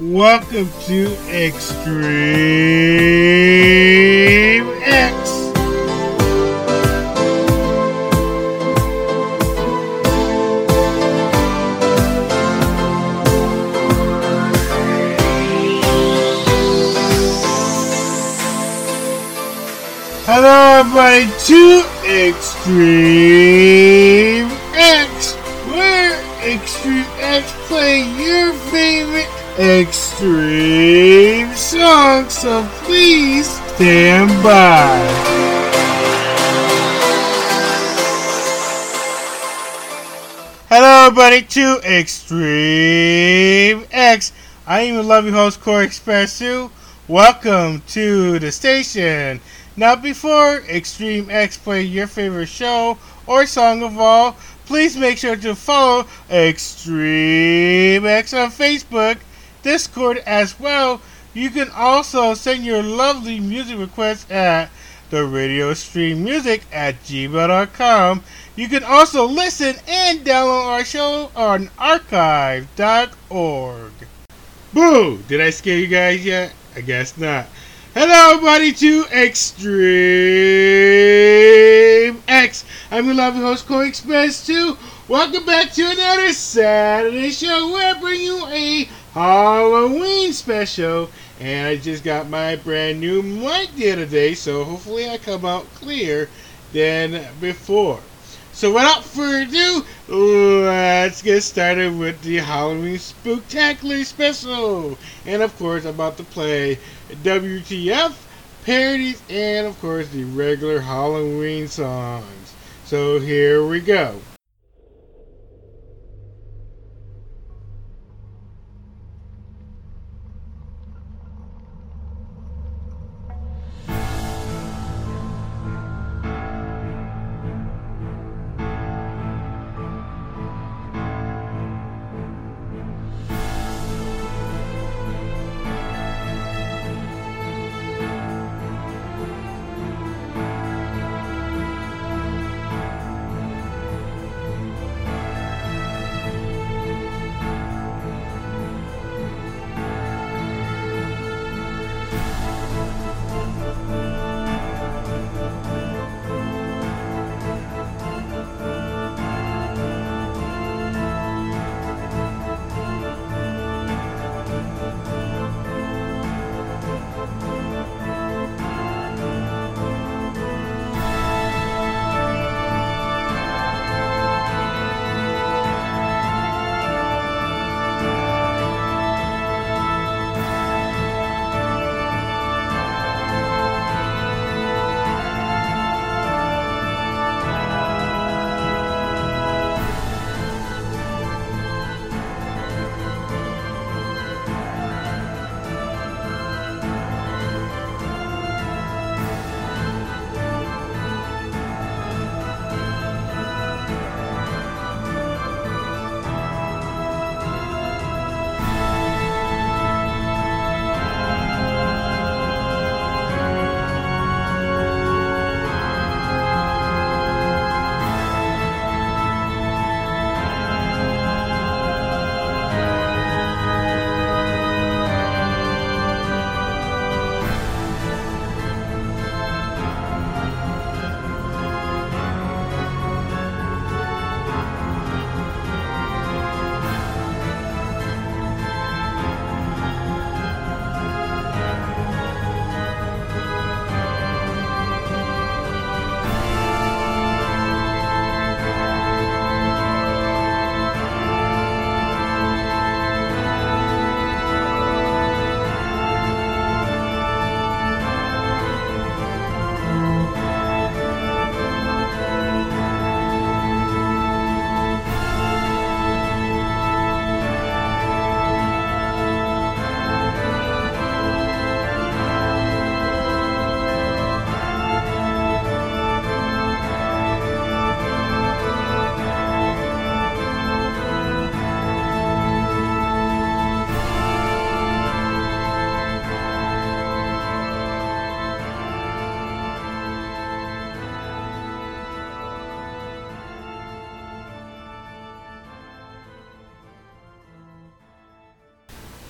Welcome to Extreme X. Hello, everybody, to Extreme X, where Extreme X play your favorite extreme songs. So please stand by. Hello, everybody, to Extreme X. I am your lovely host, Corey Express 2. Welcome to the station. Now, before Extreme X play your favorite show or song of all, please make sure to follow Extreme X on Facebook, Discord as well. You can also send your lovely music requests at the radio stream music at gmail.com. You can also listen and download our show on archive.org. Boo! Did I scare you guys yet? I guess not. Hello, everybody, to Extreme X. I'm your lovely host, Corey Express 2. Welcome back to another Saturday show where I bring you a Halloween special. And I just got my brand new mic the other day, so hopefully I come out clear than before. So without further ado, let's get started with the Halloween Spooktacular special. And of course, I'm about to play WTF parodies and of course the regular Halloween songs. So here we go.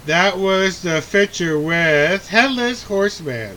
That was the feature with Headless Horseman.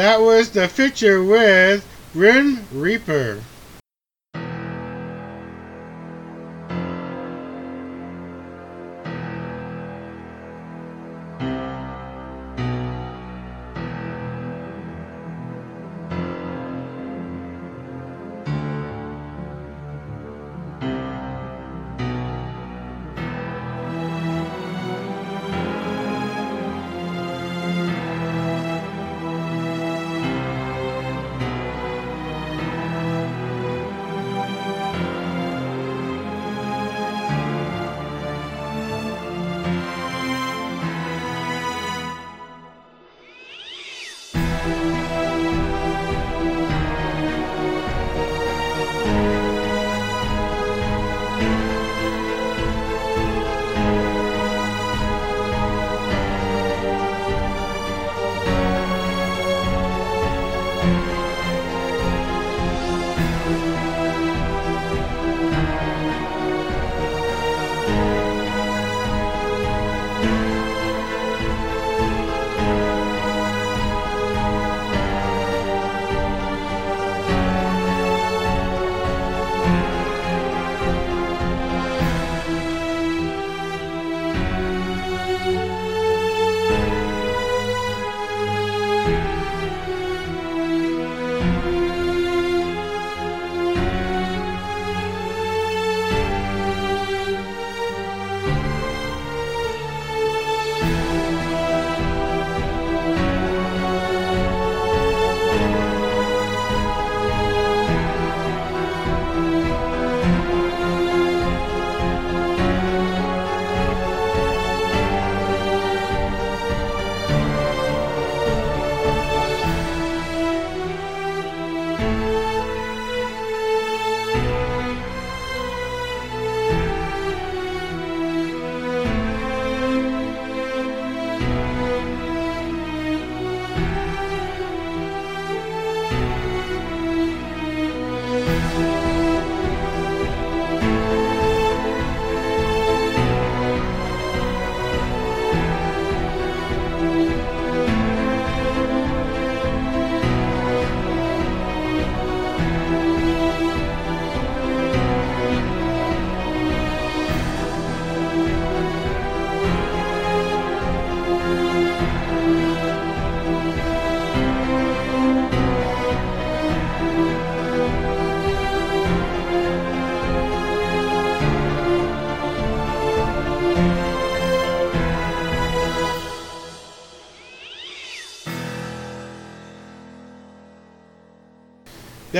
That was the feature with Grim Reaper.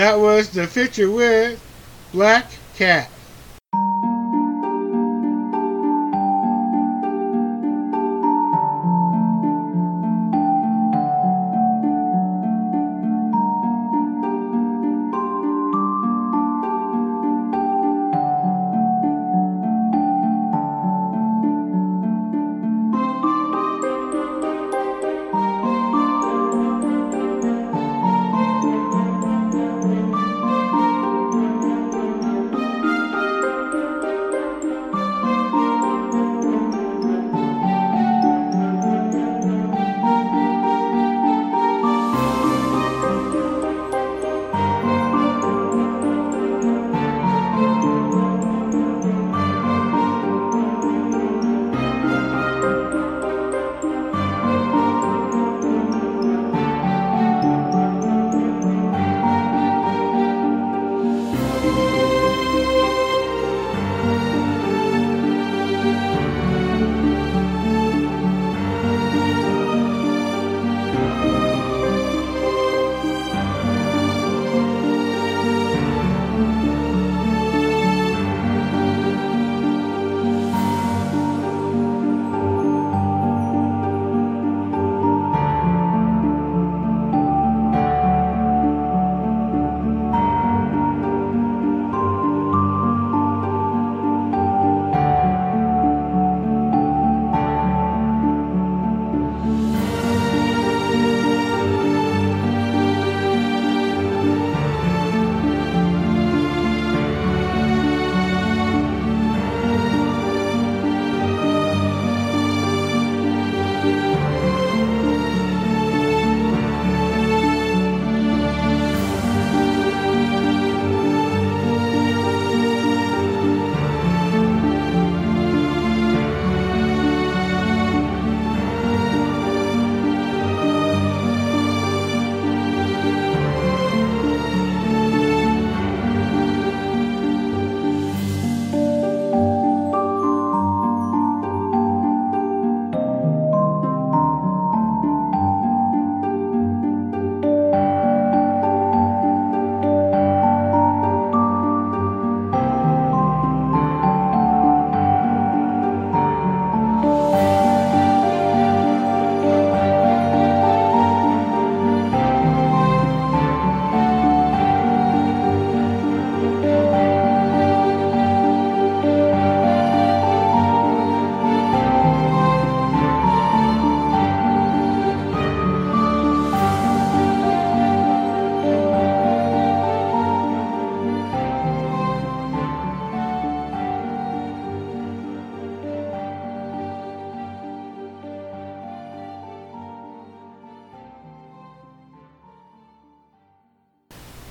That was the feature with Black Cat.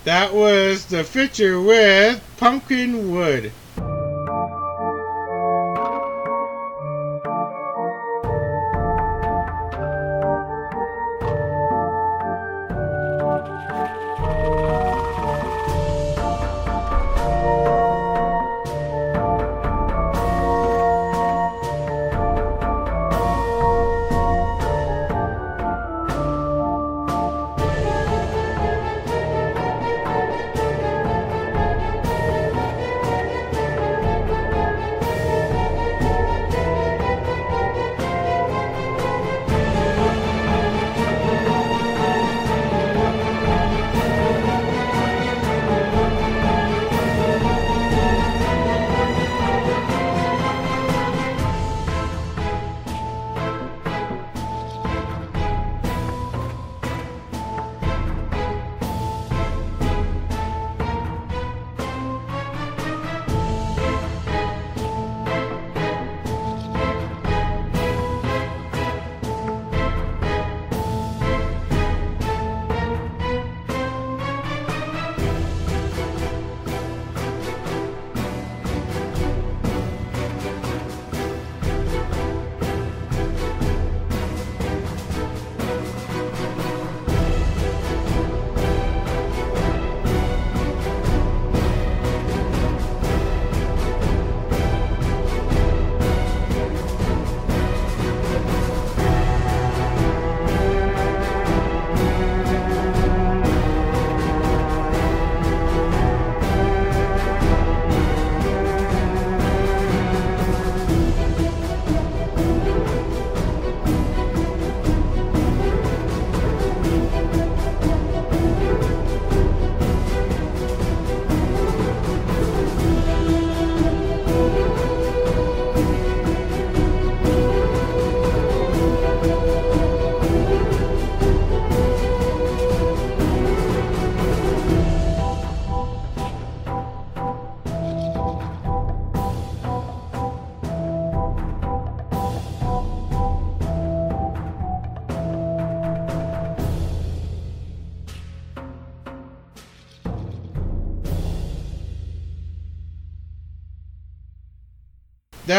That was the feature with Pumpkin Wood.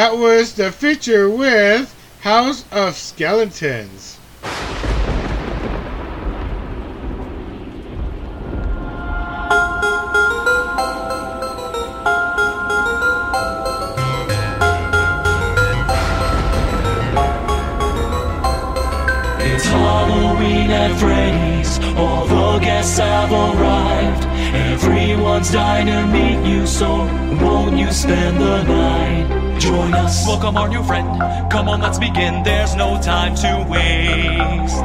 That was the feature with House of Skeletons. It's Halloween at Freddy's. All the guests have arrived. Everyone's dying to meet you, so won't you spend the night? Join us. Welcome our new friend. Come on, let's begin. There's no time to waste.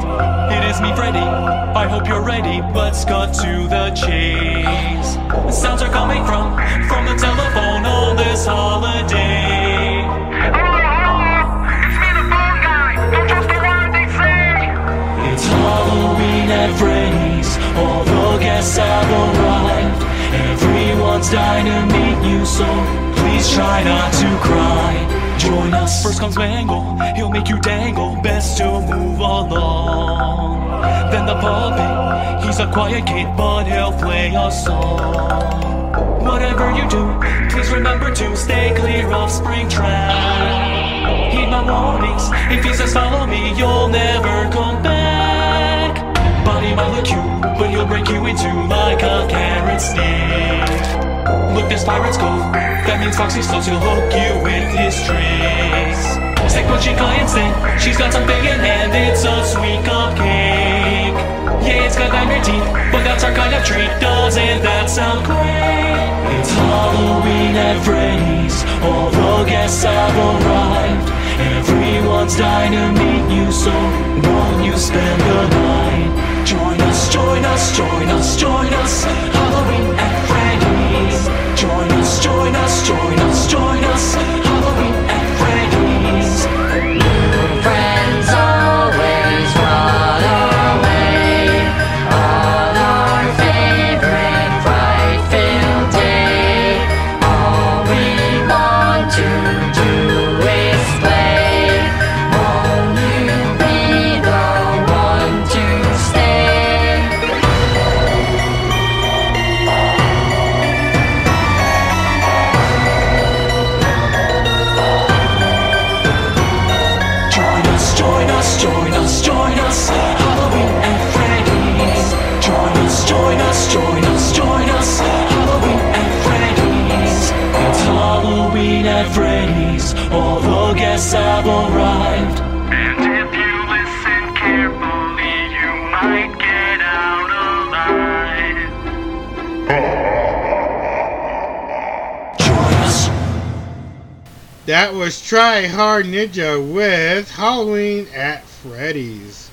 It is me, Freddy. I hope you're ready. Let's cut to the chase. Sounds are coming from from the telephone on this holiday. It's me, the phone guy. Don't trust a word they say. It's Halloween at Freddy's. All the guests have arrived. Everyone's dying to meet you, so please try not to cry. Join us. First comes Mangle, he'll make you dangle. Best to move along. Then the puppet, he's a quiet kid, but he'll play a song. Whatever you do, please remember to stay clear of Springtrap. Heed my warnings, if he says follow me, you'll never come back. Bonnie might look cute, but he'll break you into like a carrot stick. Look, there's Pirates Cove. That means Foxy Slows, he'll hook you with his tricks. What she clients in. She's got something in hand, it's a sweet cupcake. Yeah, it's got nine teeth, but that's our kind of treat. Doesn't that sound great? It's Halloween at Freddy's. All the guests have arrived. Everyone's dying to meet you, so won't you spend the night? Join us, join us, join us, join us. Halloween at us, join us, join us, join us. Was Try Hard Ninja with Halloween at Freddy's.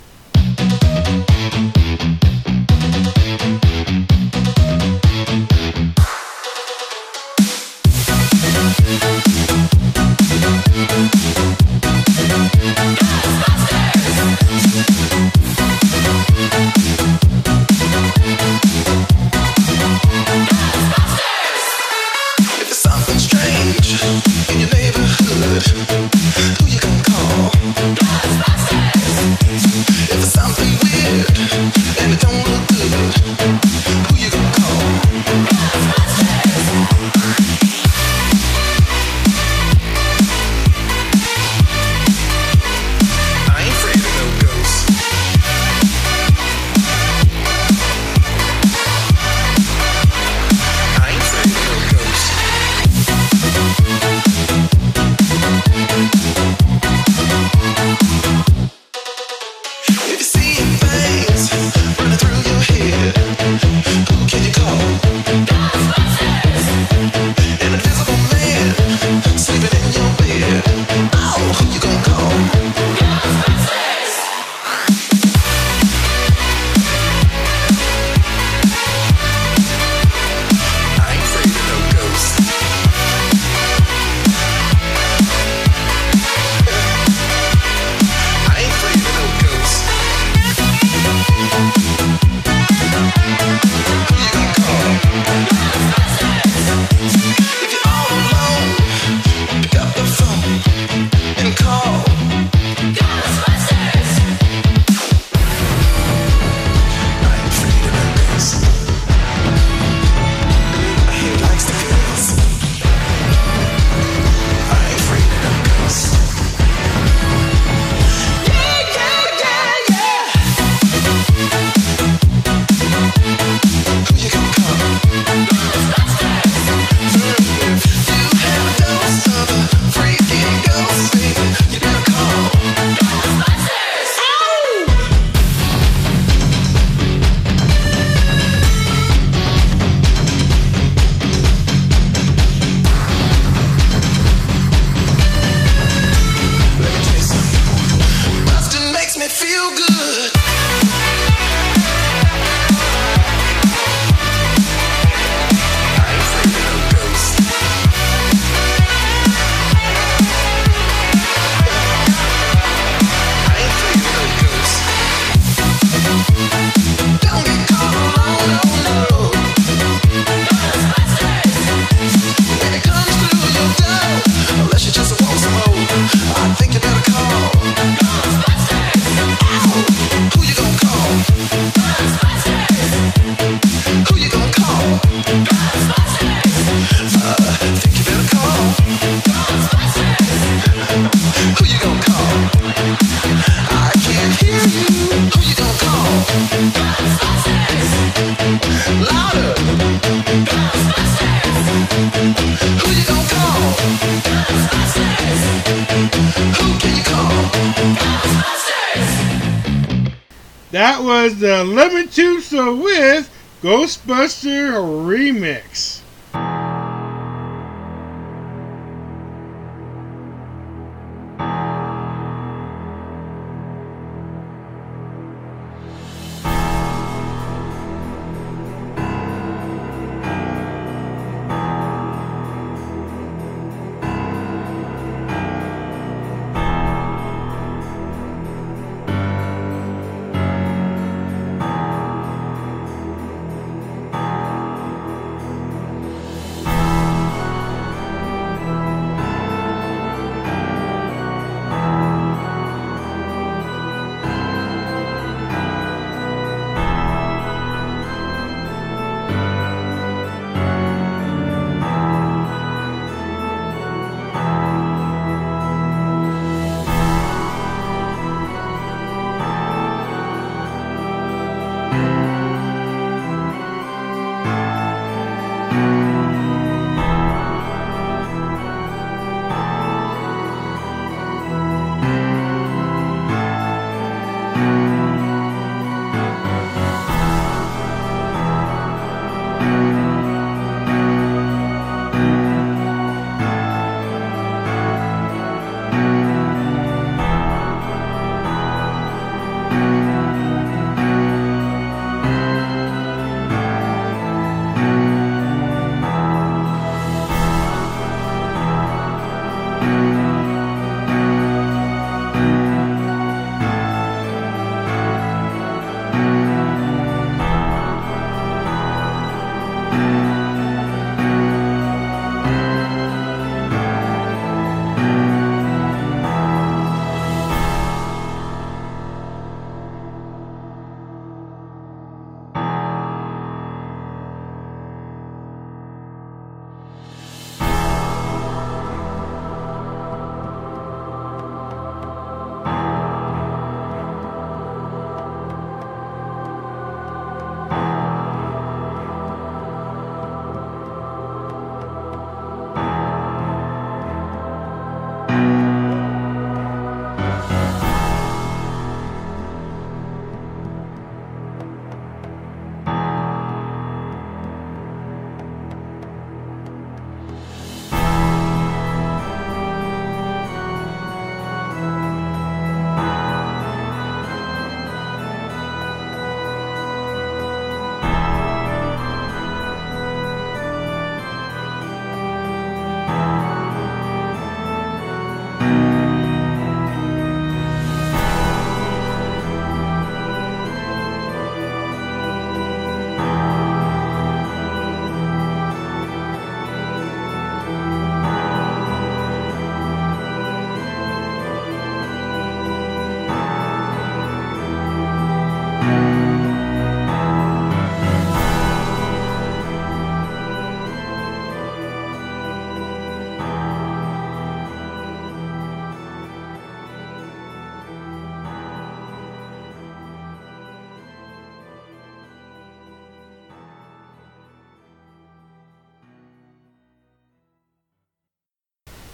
was the Lemon Tube with Ghostbuster Remix.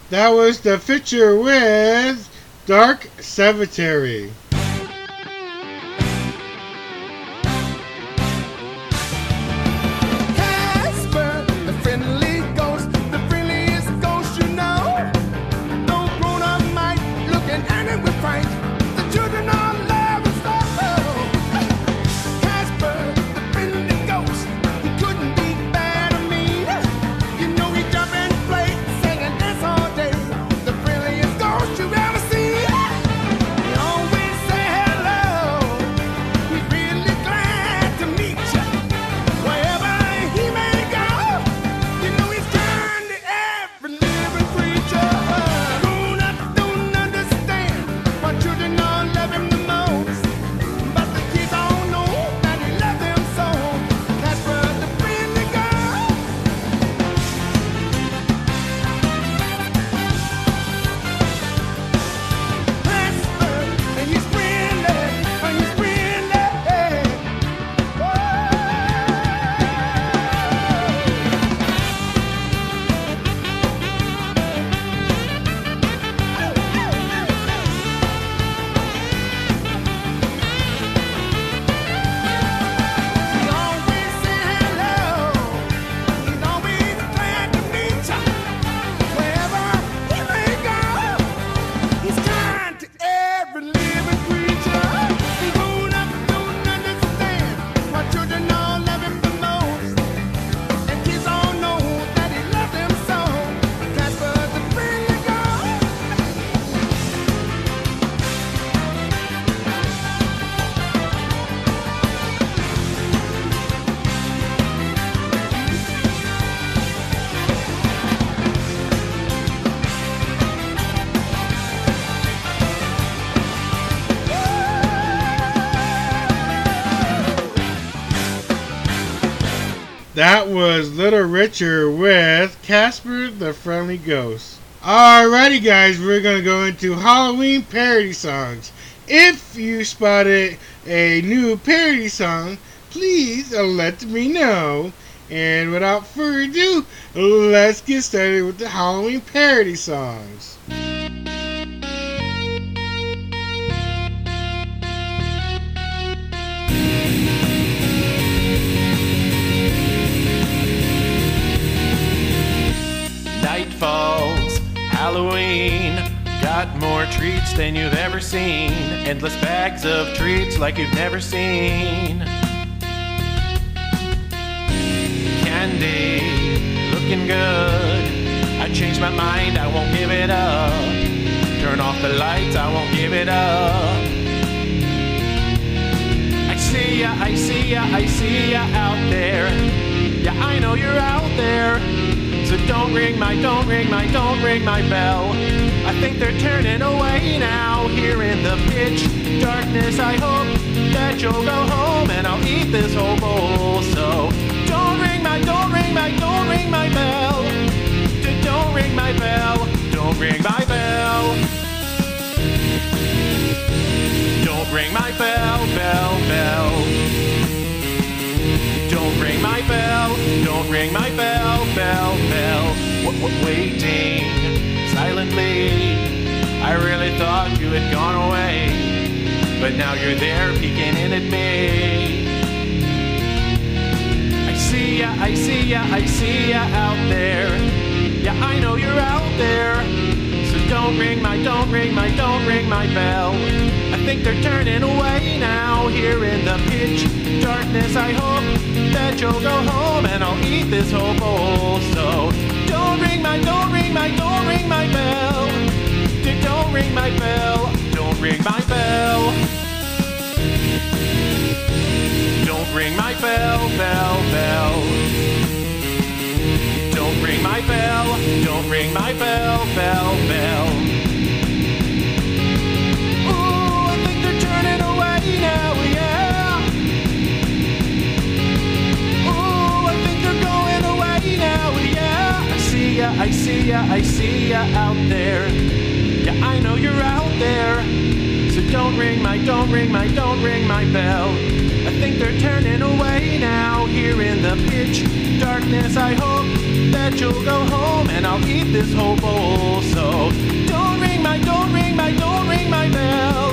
That was the feature with Dark Cemetery. That was Little Richard with Casper the Friendly Ghost. Alrighty, guys, we're gonna go into Halloween parody songs. If you spotted a new parody song, please uh, let me know. And without further ado, let's get started with the Halloween parody songs. Halloween. Got more treats than you've ever seen. Endless bags of treats like you've never seen. Candy, looking good. I changed my mind, I won't give it up. Turn off the lights, I won't give it up. I see ya, I see ya, I see ya out there. Yeah, I know you're out there. So don't ring my, don't ring my, don't ring my bell. I think they're turning away now here in the pitch darkness. I hope that you'll go home and I'll eat this whole bowl. So don't ring my, don't ring my, don't ring my bell. D- Don't ring my bell. Don't ring my bell. Don't ring my bell, bell, bell. Ring my bell, don't ring my bell, bell, bell. W- w- waiting silently. I really thought you had gone away, but now you're there peeking in at me. I see ya, I see ya, I see ya out there. Yeah, I know you're out there. So don't ring my, don't ring my, don't ring my bell. I think they're turning away now here in the pitch darkness. I hope that you'll go home and I'll eat this whole bowl. So don't ring my, don't ring my, don't ring my bell. Don't ring my bell, don't ring my bell. Don't ring my bell, bell, bell. Don't ring my bell, don't ring my bell, bell, bell. Ya, I see ya, I see ya out there. Yeah, I know you're out there. So don't ring my, don't ring my, don't ring my bell. I think they're turning away now here in the pitch darkness. I hope that you'll go home and I'll eat this whole bowl. So don't ring my, don't ring my, don't ring my bell.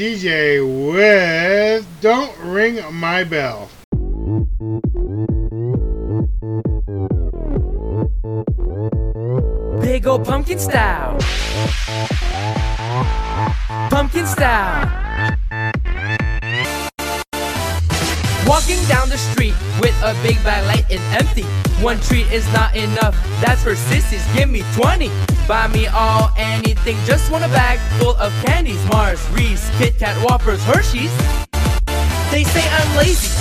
DJ with Don't Ring My Bell. Big ol' pumpkin style. Pumpkin style. Walking down the street with a big bag light and empty. One treat is not enough, that's for sissies. Give me 20. Buy me all anything, just want a bag full of candies. Mars, Reese, Kit Kat, Whoppers, Hershey's. They say I'm lazy.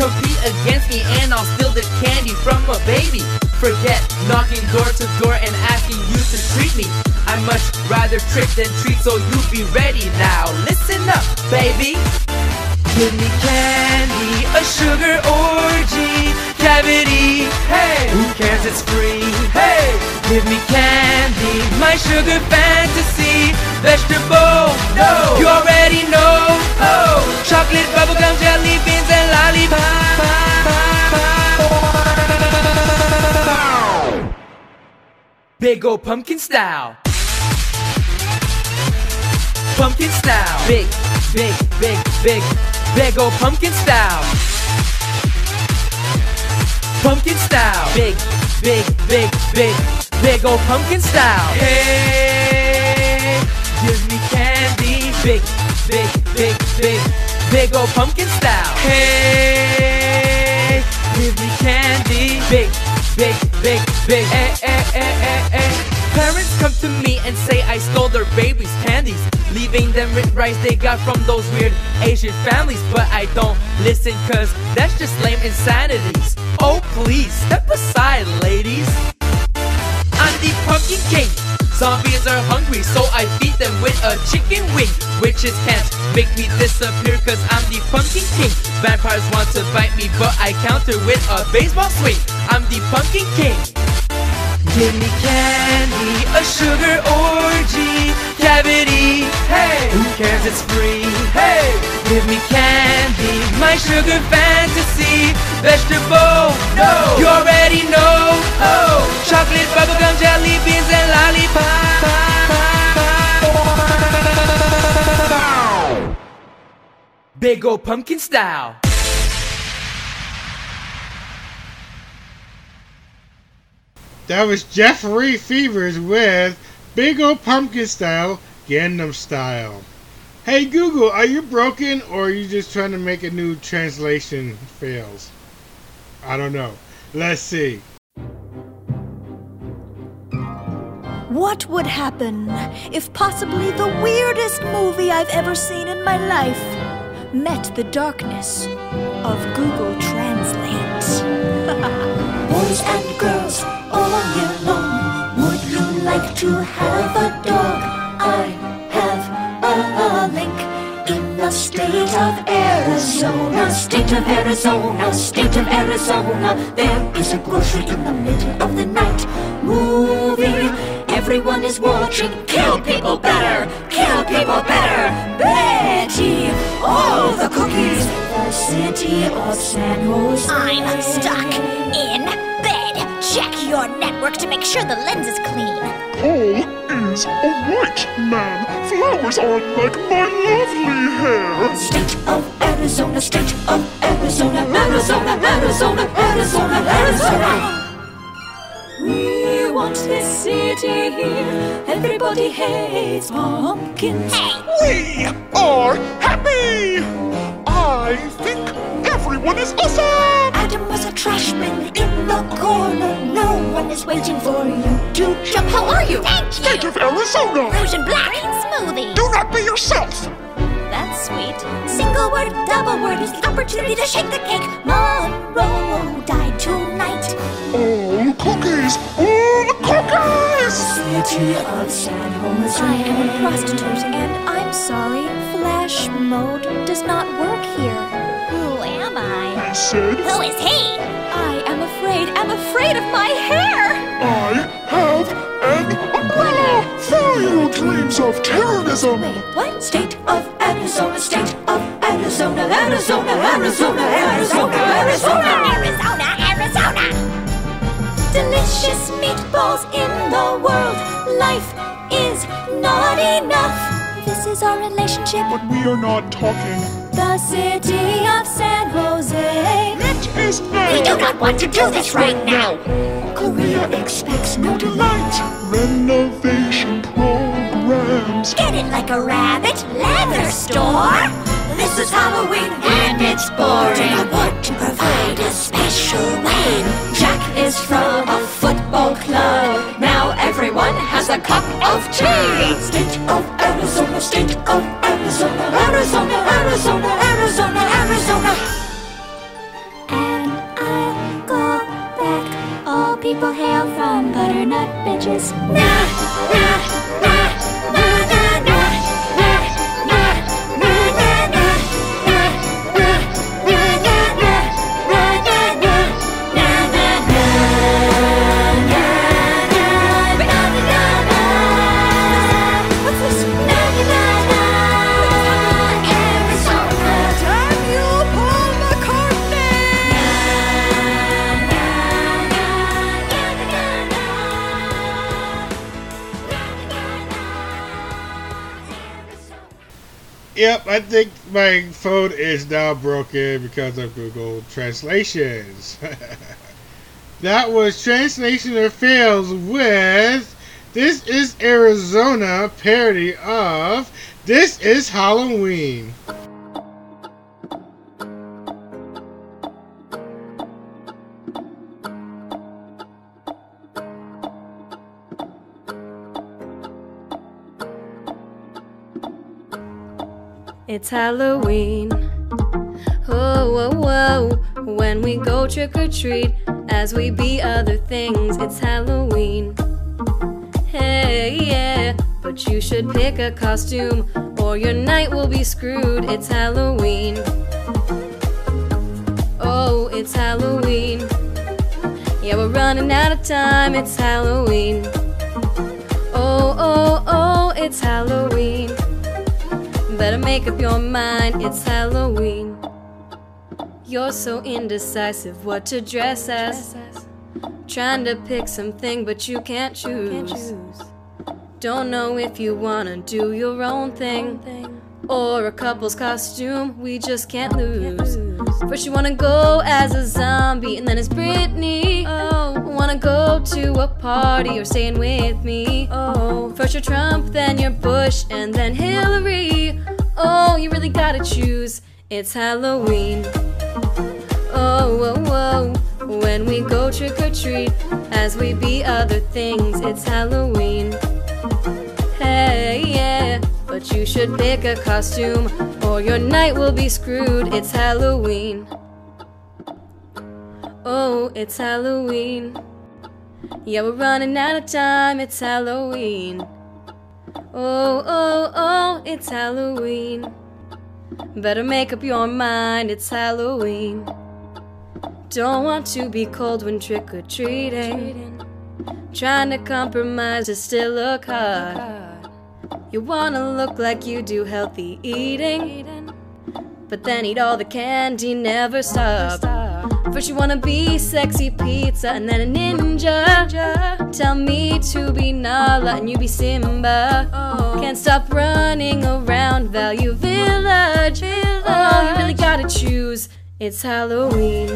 Compete against me and I'll steal the candy from a baby. Forget knocking door to door and asking you to treat me. I much rather trick than treat, so you be ready now. Listen up, baby. Give me candy, a sugar orgy, cavity. Hey, who cares? It's free. Hey, give me candy, my sugar fantasy, vegetable. No, you already know. Oh, chocolate, bubblegum, jelly beans, and lollipop. Big old pumpkin style. Pumpkin style. Big, big, big, big, big old pumpkin style. Pumpkin style. Big, big, big, big, big ol' pumpkin style. Hey, give me candy. Big, big, big, big, big ol' pumpkin style. Hey, give me candy, big, big, big, big. Hey, hey, hey, hey, hey. Parents come to me and say I stole their babies' candies, leaving them with rice they got from those weird Asian families. But I don't listen, cause that's just lame insanities. Oh, please, step aside, ladies. I'm the pumpkin king. Zombies are hungry, so I feed them with a chicken wing. Witches can't make me disappear, cause I'm the pumpkin king. Vampires want to bite me, but I counter with a baseball swing. I'm the pumpkin king. Give me candy, a sugar orgy, cavity. Hey, who cares? It's free. Hey, give me candy, my sugar fantasy. Vegetable, no, you already know. Oh, chocolate, bubblegum, jelly beans, and lollipop. Big old pumpkin style. That was Jeffrey Fevers with Big Ol' Pumpkin Style, Gangnam Style. Hey Google, are you broken or are you just trying to make a new translation fails? I don't know. Let's see. What would happen if possibly the weirdest movie I've ever seen in my life met the darkness of Google Translate? Boys and girls, all year long, would you like to have a dog? I have a link in the state of Arizona, state of Arizona, state of Arizona. There is a grocery in the middle of the night movie. Everyone is watching. Kill people better. Kill people better. Betty, all the cookies. The city of San Jose. I'm stuck in. Check your network to make sure the lens is clean. All is alright, ma'am. Flowers are like my lovely hair. State of Arizona, state of Arizona, Arizona, Arizona, Arizona, Arizona. We want this city here. Everybody hates pumpkins. We are happy. I think everyone is awesome. Adam was a trash bin in the corner. No one is waiting for you to jump. How are you? Thank you. State you. of Arizona. Rouge and black smoothie. Do not be yourself. That's sweet. Single word, double word is the opportunity to shake the cake. Monroe died tonight. All cookies. All cookies. City of San Jose. I am a prostitute, and I'm sorry, flash mode does not work here. Who am I? I said Who is he? I am afraid, am afraid of my hair! I have an umbrella. Vile dreams of terrorism. What? State of Arizona, state of Arizona, Arizona, Arizona, Arizona, Arizona. Arizona, Arizona. Delicious meatballs in the world. Life is not enough. Is our relationship. But we are not talking. The city of San Jose. It is now. We do not want to do this right now. Korea expects no delight. Renovation programs. Get it like a rabbit leather store. This is Halloween and it's boring. I want to provide a special win. Jack is from a football club. Now everyone has a cup of tea. State of Arizona, state of Arizona, Arizona, Arizona, Arizona, Arizona. And I'll go back. All people hail from butternut bitches. Na, na, Yep, I think my phone is now broken because of Google Translations. that was Translation or Fails with This is Arizona parody of This is Halloween. It's Halloween. Oh, whoa, whoa. When we go trick or treat, as we be other things, it's Halloween. Hey, yeah. But you should pick a costume, or your night will be screwed. It's Halloween. Oh, it's Halloween. Yeah, we're running out of time. It's Halloween. Oh, oh, oh, it's Halloween. Better make up your mind, it's Halloween. You're so indecisive what to dress as. Trying to pick something, but you can't choose. Don't know if you wanna do your own thing or a couple's costume. We just can't lose. First, you wanna go as a zombie, and then it's Britney. Oh, wanna go to a party or staying with me. Oh, first you're Trump, then you're Bush, and then Hillary. Oh, you really gotta choose. It's Halloween. Oh, whoa, whoa. When we go trick or treat, as we be other things, it's Halloween. But you should pick a costume, or your night will be screwed. It's Halloween. Oh, it's Halloween. Yeah, we're running out of time. It's Halloween. Oh, oh, oh, it's Halloween. Better make up your mind. It's Halloween. Don't want to be cold when trick or treating. Trying to compromise to still look hot. You wanna look like you do healthy eating, but then eat all the candy, never stop. First, you wanna be sexy pizza and then a ninja. Tell me to be Nala and you be Simba. Can't stop running around Value Village. Oh, you really gotta choose. It's Halloween.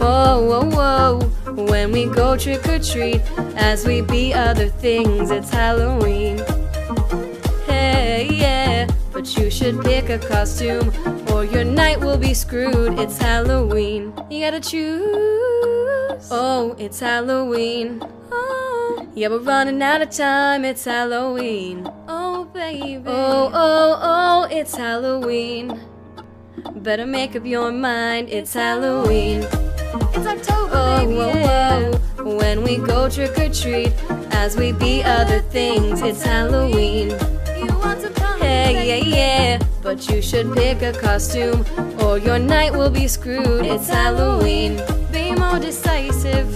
Whoa, whoa, whoa. When we go trick or treat, as we be other things, it's Halloween. Yeah. But you should pick a costume, or your night will be screwed. It's Halloween. You gotta choose. Oh, it's Halloween. Oh, yeah, we're running out of time. It's Halloween. Oh, baby. Oh, oh, oh, it's Halloween. Better make up your mind. It's Halloween. It's October, oh, baby. Whoa, whoa. When we go trick or treat, as we be other things, it's Halloween. Hey, yeah, yeah. But you should pick a costume, or your night will be screwed. It's Halloween. Be more decisive.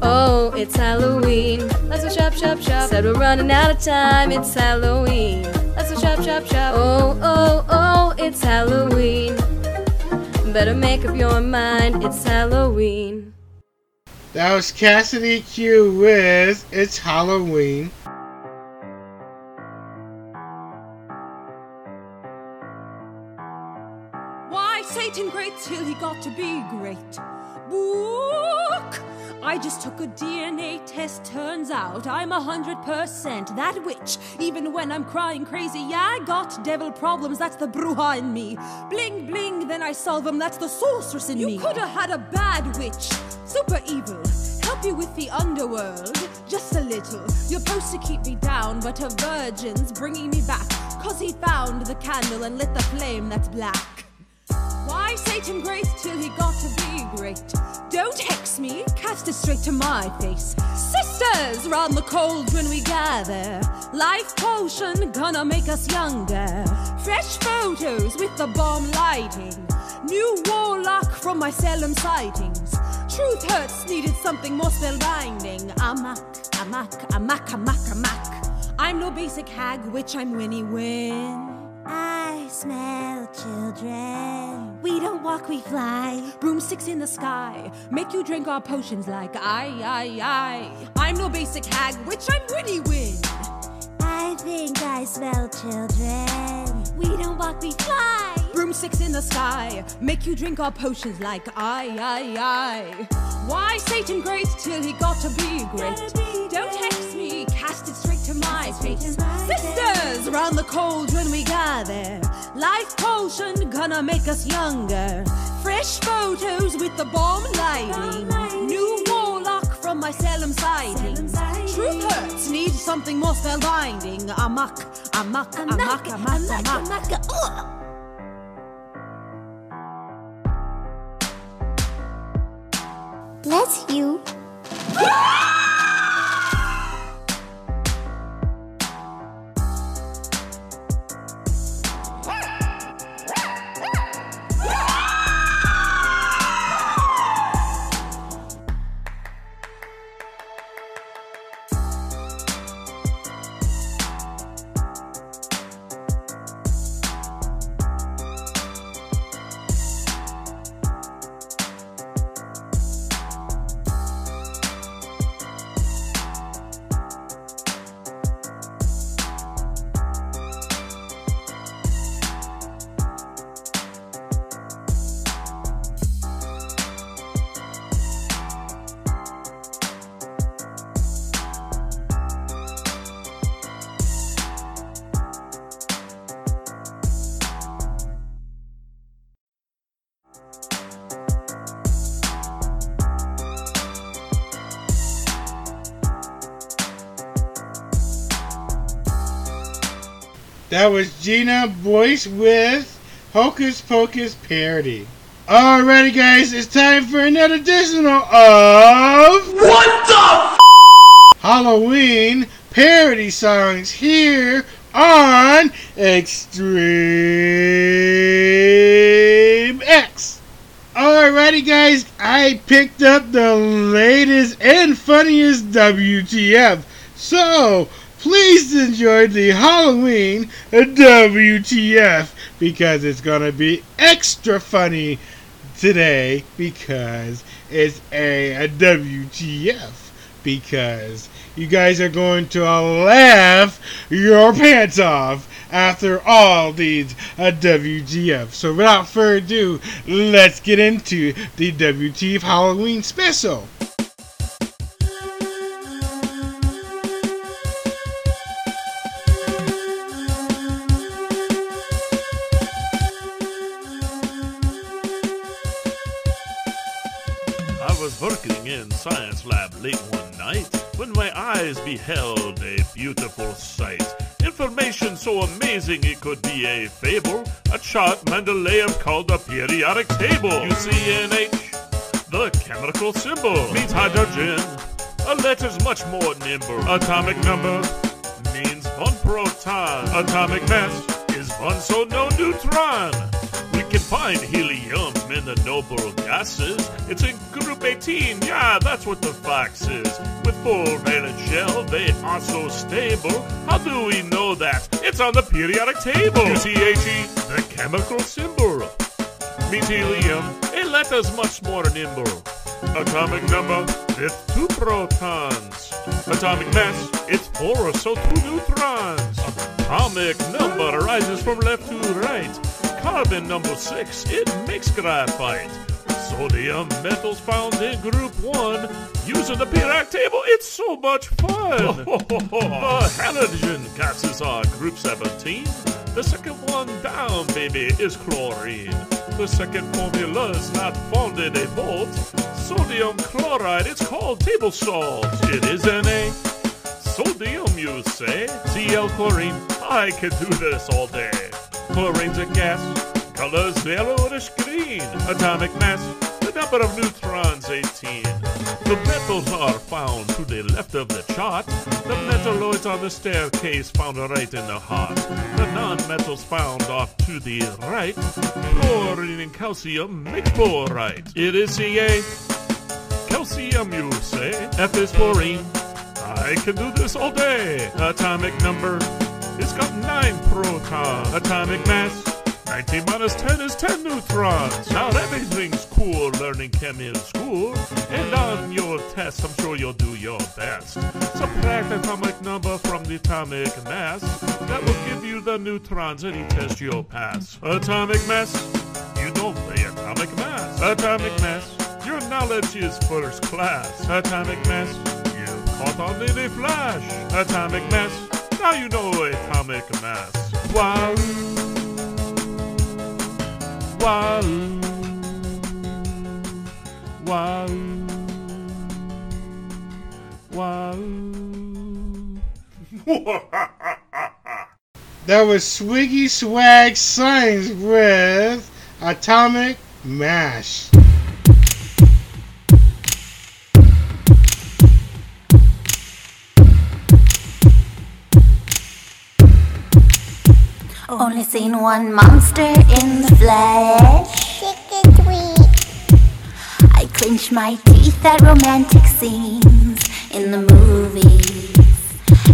Oh, it's Halloween. Let's go shop, shop, shop. Said we're running out of time. It's Halloween. Let's go shop, shop, shop. Oh, oh, oh, it's Halloween. Better make up your mind. It's Halloween. That was Cassidy Q with It's Halloween. Book! I just took a DNA test, turns out I'm a hundred percent that witch. Even when I'm crying crazy, yeah, I got devil problems, that's the bruja in me. Bling bling, then I solve them, that's the sorceress in me. You could have had a bad witch, super evil. Help you with the underworld, just a little. You're supposed to keep me down, but a virgin's bringing me back. Cause he found the candle and lit the flame that's black. Why Satan great till he got to be great? Don't hex me, cast it straight to my face. Sisters, round the cold when we gather. Life potion gonna make us younger. Fresh photos with the bomb lighting. New warlock from my Salem sightings. Truth hurts needed something more spellbinding. Amok, amok, amok, amok, amok. I'm no basic hag, which I'm Winnie Win. I smell children. We don't walk, we fly. Broomsticks in the sky. Make you drink our potions like I, I, I. I'm no basic hag, which I'm Winnie Win. I think I smell children. We don't walk, we fly. Broomsticks in the sky. Make you drink our potions like I, I, I. Why Satan great till he got to be great? Don't hex cast it straight to my face. Sisters, round the cold when we gather. Life potion gonna make us younger. Fresh photos with the bomb lighting. New warlock from my Salem sightings. truth hurts. Need something more spellbinding. Amok, amok, amok, amok, amok. Bless you. Ah! That was Gina Boyce with Hocus Pocus parody. Alrighty, guys, it's time for another edition of What the Halloween parody songs here on Extreme X. Alrighty, guys, I picked up the latest and funniest WTF. So, please enjoy the Halloween WTF because it's gonna be extra funny today because it's a, a WTF because you guys are going to laugh your pants off after all these uh, WGF. So without further ado, let's get into the WTF Halloween special. I was working in science lab late one night when my eyes beheld a beautiful sight. Information so amazing it could be a fable. A chart Mendeleev called a periodic table. You see, UCNH, the chemical symbol, means hydrogen. A letter's much more nimble. Atomic number means one proton. Atomic mass is one so no neutron. We can find helium in the noble gases. It's in group 18, yeah, that's what the fox is. With full valence shell, they are so stable. How do we know that? It's on the periodic table. UCHE, the chemical symbol. Means helium, a letter's much more nimble. Atomic number, it's two protons. Atomic mass, it's four, so two neutrons. Atomic number rises from left to right. Carbon number six, it makes graphite. Sodium metals found in group one. Using the periodic table, it's so much fun. the halogen gases are group 17. The second one down, baby, is chlorine. The second formula is not found in a vault. Sodium chloride, it's called table salt. It is Na. Sodium, you say? Cl chlorine, I can do this all day. A gas, colors yellow yellowish green. Atomic mass, the number of neutrons 18. The metals are found to the left of the chart. The metalloids on the staircase found right in the heart. The non-metals found off to the right. Chlorine and calcium make borite. It is Ca. Calcium, you say? F is fluorine. I can do this all day. Atomic number. It's got 9 protons. Atomic mass. 19 minus 10 is 10 neutrons. Now everything's cool learning chem in school. And on your test, I'm sure you'll do your best. Subtract atomic number from the atomic mass. That will give you the neutrons any test you'll pass. Atomic mass. You know the atomic mass. Atomic mass. Your knowledge is first class. Atomic mass. You caught on in a flash. Atomic mass. Now you know atomic mass. Wow. Wow. Wow. Wow. That was Swiggy Swag Science with Atomic Mash. Only seen one monster in the flesh. I clench my teeth at romantic scenes in the movies.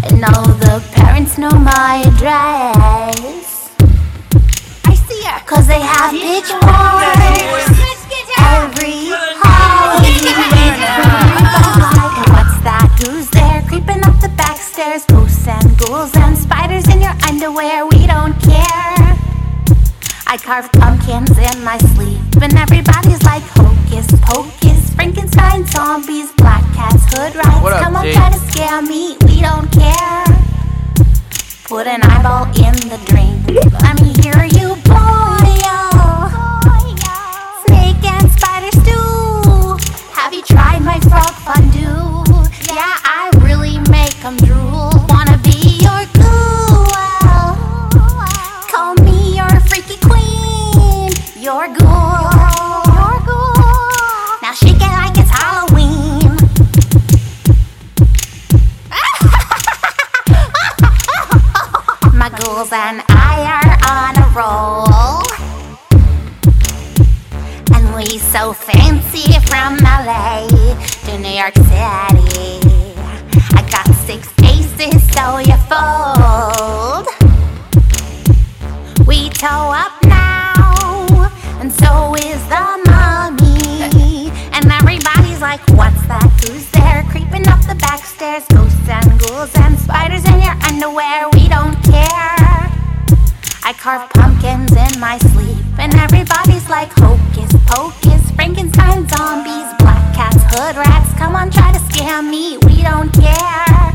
And all the parents know my address. I see her. Cause they have pitchforks. Every Halloween. What's that? Who's there? Creeping up the back stairs. Ghosts and ghouls and spiders in your underwear. We don't care. I carve pumpkins in my sleep, and everybody's like hocus pocus. Frankenstein, zombies, black cats, hood rats. What up, Come on, try to scare me. We don't care. Put an eyeball in the drink. Let me hear you, boy. Snake and spider stew. Have you tried my frog fondue? And I are on a roll. And we so fancy from LA to New York City. I got six aces, so you fold. We toe up now, and so is the mommy. And everybody's like, what's that? Who's there? Creeping up the back stairs. Ghosts and ghouls and spiders in your underwear. We don't care. I carve pumpkins in my sleep, and everybody's like, hocus pocus. Frankenstein zombies, black cats, hood rats. Come on, try to scare me. We don't care.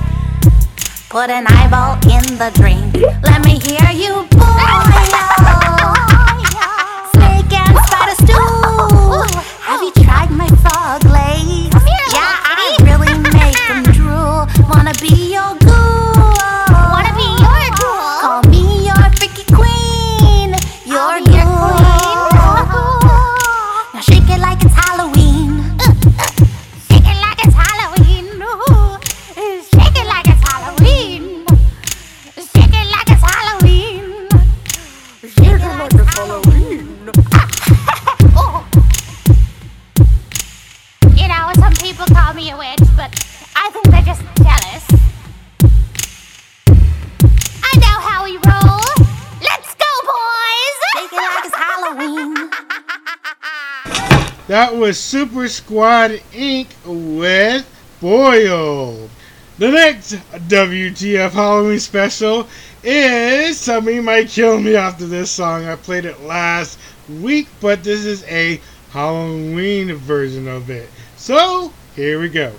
Put an eyeball in the drink. Let me hear you, boy. That was Super Squad Inc. with Boiled. The next WTF Halloween special is Somebody Might Kill Me after this song. I played it last week, but this is a Halloween version of it. So, here we go.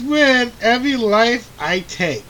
With Every Life I Take.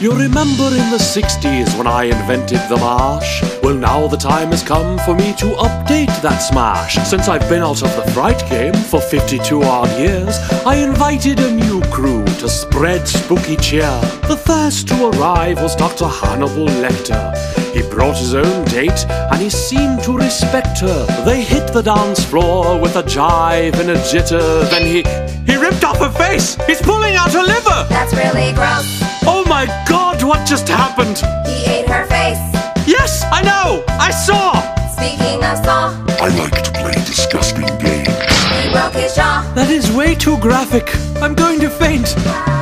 You remember in the 60s when I invented the marsh? Well, now the time has come for me to update that smash. Since I've been out of the fright game for 52 odd years, I invited a new crew to spread spooky cheer. The first to arrive was Dr. Hannibal Lecter. He brought his own date and he seemed to respect her. They hit the dance floor with a jive and a jitter. Then he he ripped off her face. He's pulling out her liver. That's really gross. Oh my god, what just happened? He ate her face. Yes, I know. I saw. Speaking of saw, I like to That is way too graphic. I'm going to faint.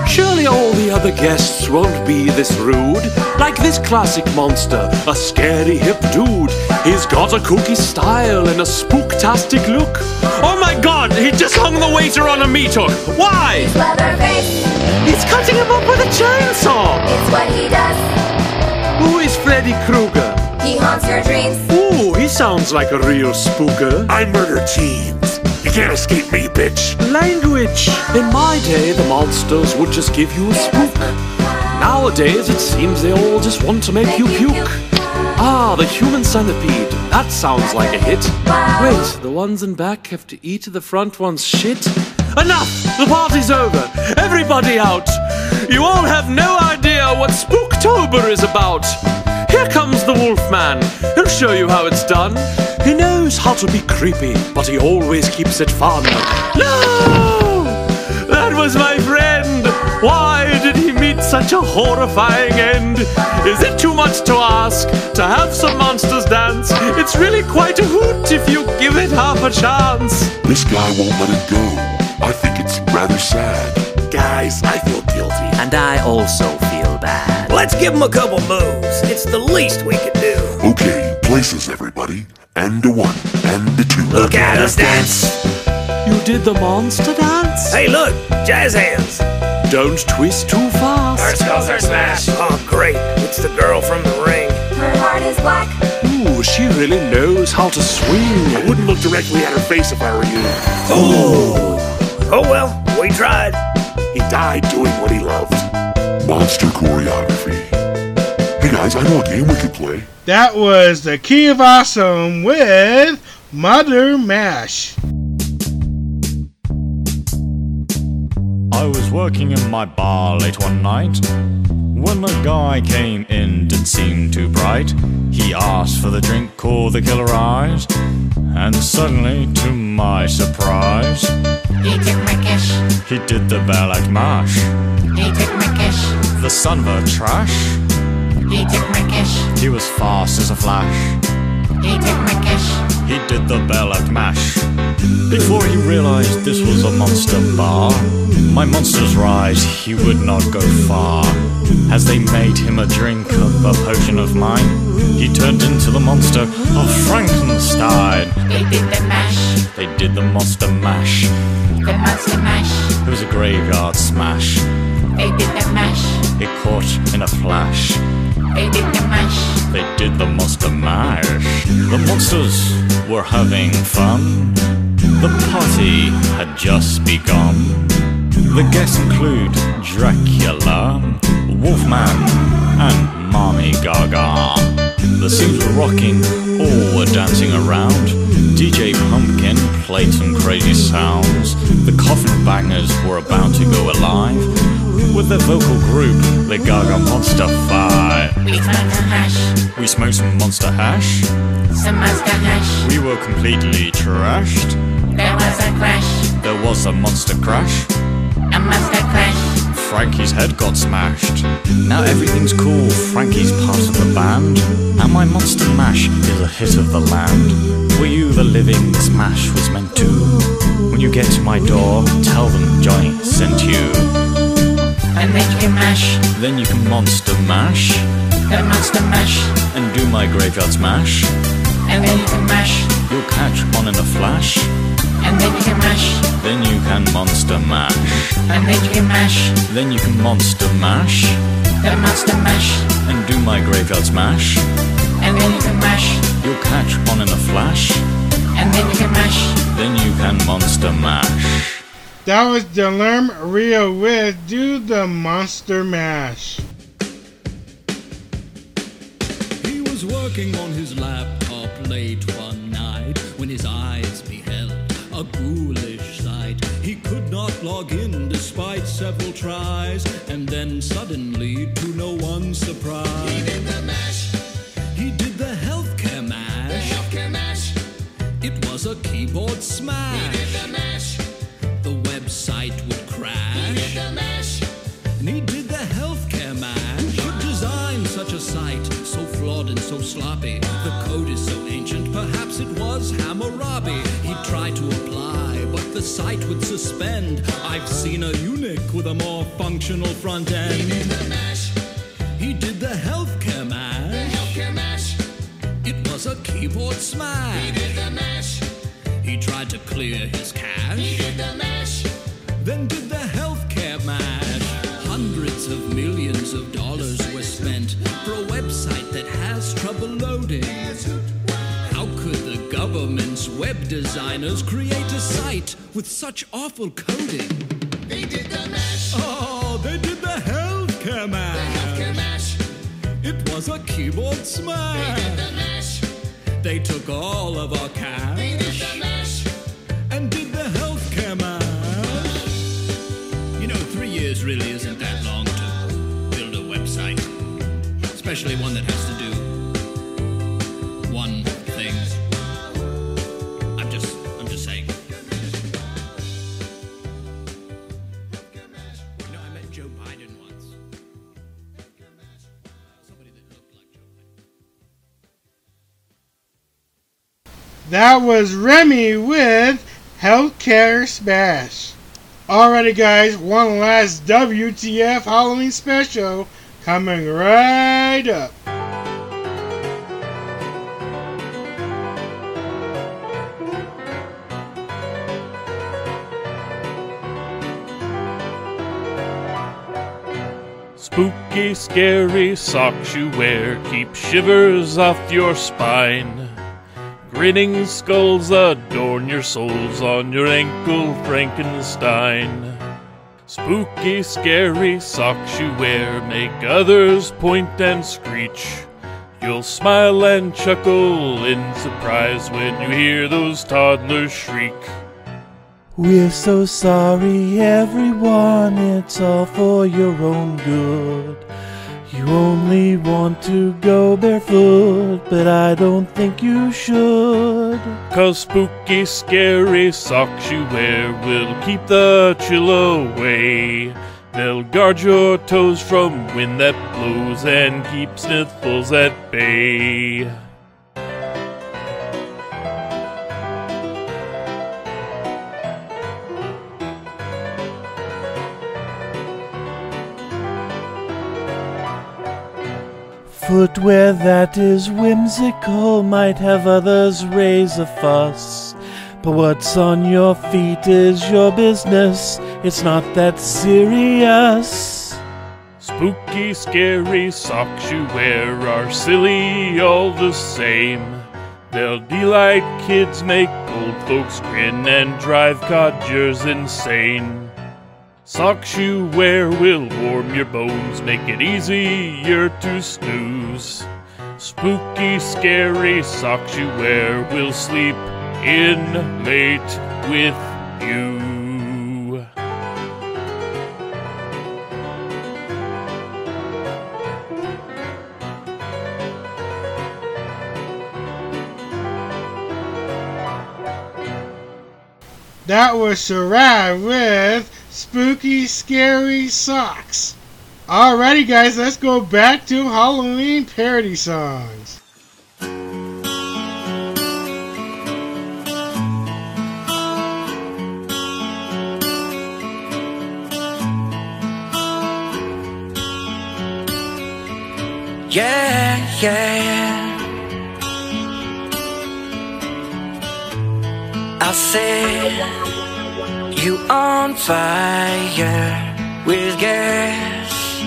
Surely all the other guests won't be this rude. Like this classic monster, a scary hip dude. He's got a kooky style and a spooktastic look. Oh my god, he just hung the waiter on a meat hook. Why? Leatherface, He's cutting him up with a chainsaw. it's what he does. Who is Freddy Krueger? He haunts your dreams. Ooh, he sounds like a real spooker. I murder teens. You can't escape me, bitch. Language. In my day, the monsters would just give you a spook. Nowadays, it seems they all just want to make you puke. Ah, the human centipede. That sounds like a hit. Wait, the ones in back have to eat the front one's shit? Enough! The party's over! Everybody out! You all have no idea what Spooktober is about! Here comes the Wolfman! He'll show you how it's done! He knows how to be creepy, but he always keeps it fun! No! That was my friend! Why did he meet such a horrifying end? Is it too much to ask to have some monsters dance? It's really quite a hoot if you give it half a chance! This guy won't let it go. I think it's rather sad. Guys, I feel guilty. And I also feel bad. Let's give him a couple moves. It's the least we can do. Okay, places, everybody. And a one, and a two. Look at us dance. You did the monster dance? Hey, look, jazz hands. Don't twist too fast. Our skulls are smashed. Oh, great. It's the girl from the ring. Her heart is black. Ooh, she really knows how to swing. I wouldn't look directly at her face if I were you. Oh. Oh, well, we tried. He died doing what he loved. Monster choreography. Hey guys, I know a game we could play. That was the Key of Awesome with Mother Mash. I was working in my bar late one night when a guy came in, didn't seem too bright. He asked for the drink called the Killer Eyes, and suddenly, to my surprise, He took my cash. he did the bell act mash. He took my cash. The son of a trash, He took my cash. he was fast as a flash. He took my cash. He did the bell act mash. Before he realized this was a monster bar, my monster's rise, he would not go far. As they made him a drink of a potion of mine, he turned into the monster of Frankenstein. They did the mash. They did the monster mash. The monster mash. It was a graveyard smash. They did the mash. It caught in a flash. They did the mash. They did the monster mash. The monsters were having fun. The party had just begun. The guests include Dracula, Wolfman, and Mommy Gaga. The scenes were rocking, all were dancing around. DJ Pumpkin played some crazy sounds. The Coffin Bangers were about to go alive. With the vocal group, the Gaga Monster Five. We smoked some hash. We smoked some monster hash. Some monster hash. We were completely trashed. There was a crash. There was a monster crash. A monster crash. Frankie's head got smashed. Now everything's cool. Frankie's part of the band. And my monster mash is a hit of the land. Were you the living this mash was meant to? When you get to my door, tell them Johnny sent you. And then you can mash. Then you can monster mash. The monster mash. And do my graveyard smash. And then you can mash. You'll catch on in a flash. And then you can mash. Then you can monster mash. And then you can mash. Then you can monster mash. The monster mash. And do my graveyard smash. And then you can mash. You'll catch on in a flash. and then you can mash. Then you can monster mash. That was Delerm Rio with Do the Monster Mash. He was working on his laptop late one night when his eyes beheld a ghoulish sight. He could not log in despite several tries, and then suddenly, to no one's surprise, sloppy. The code is so ancient, perhaps it was Hammurabi. He tried to apply, but the site would suspend. I've seen a eunuch with a more functional front end. He did the mash. He did the healthcare mash. The healthcare mash. It was a keyboard smash. He did the mash. He tried to clear his cache. He did the mash. Then did the healthcare mash. Hundreds of millions of dollars were spent for a website that has trouble loading. How could the government's web designers create a site with such awful coding? They did the mash. Oh, they did the healthcare mash. The healthcare mash. It was a keyboard smash. They did the mash. They took all of our cash. They did the mash. And did the healthcare mash. You know, three years really isn't that especially one that has to do one thing. I'm just, I'm just saying. You know, I met Joe Biden once. That was Remy with Healthcare Smash. Alrighty, guys, one last WTF Halloween special coming right up. Spooky, scary socks you wear keep shivers off your spine. Grinning skulls adorn your soles on your ankle, Frankenstein. Spooky, scary socks you wear make others point and screech. You'll smile and chuckle in surprise when you hear those toddlers shriek. We're so sorry, everyone, it's all for your own good. You only want to go barefoot, but I don't think you should. Cause spooky, scary socks you wear will keep the chill away. They'll guard your toes from wind that blows and keep sniffles at bay. Footwear that is whimsical might have others raise a fuss. But what's on your feet is your business, it's not that serious. Spooky, scary socks you wear are silly all the same. They'll delight kids, make old folks grin, and drive codgers insane. Socks you wear will warm your bones, make it easier to snooze. Spooky, scary socks you wear will sleep in late with you. That was Shirai with Spooky Scary Socks. Alrighty, guys, let's go back to Halloween parody songs. Yeah, yeah. I set you on fire with gas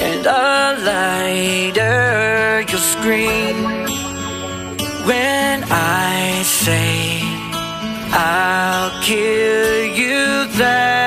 and a lighter. You'll scream when I say I'll kill you there.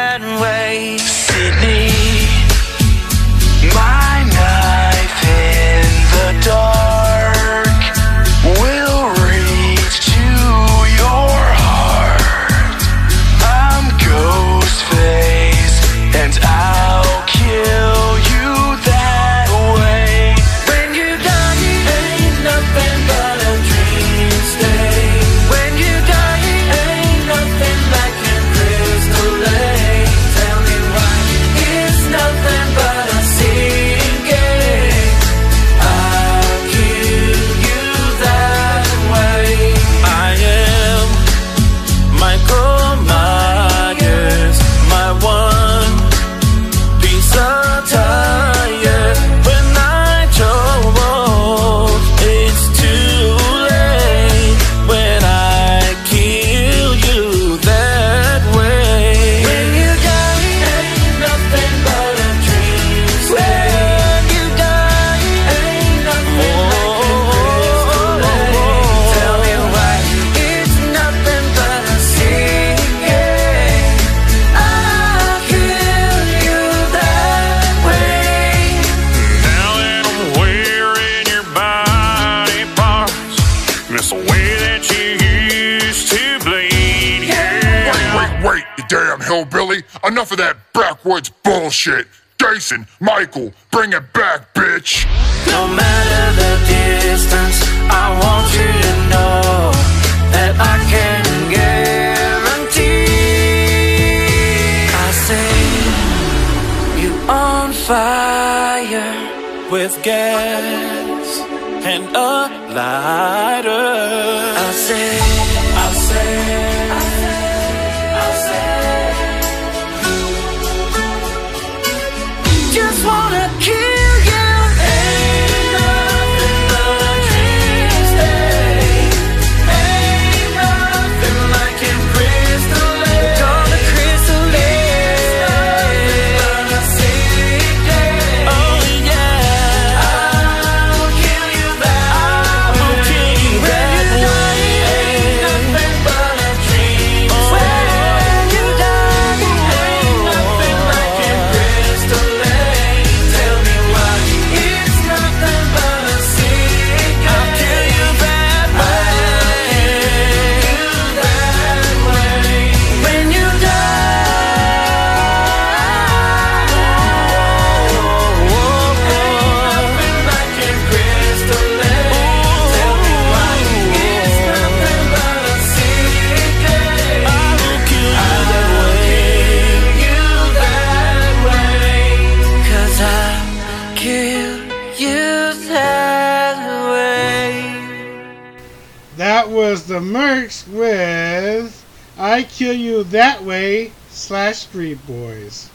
Enough of that backwoods bullshit. Jason, Michael, bring it back, bitch. No matter the distance, I want you to know that I can guarantee. I say you on fire with gas and a lighter. was the Mercs with I Kill You That Way slash Street Boys.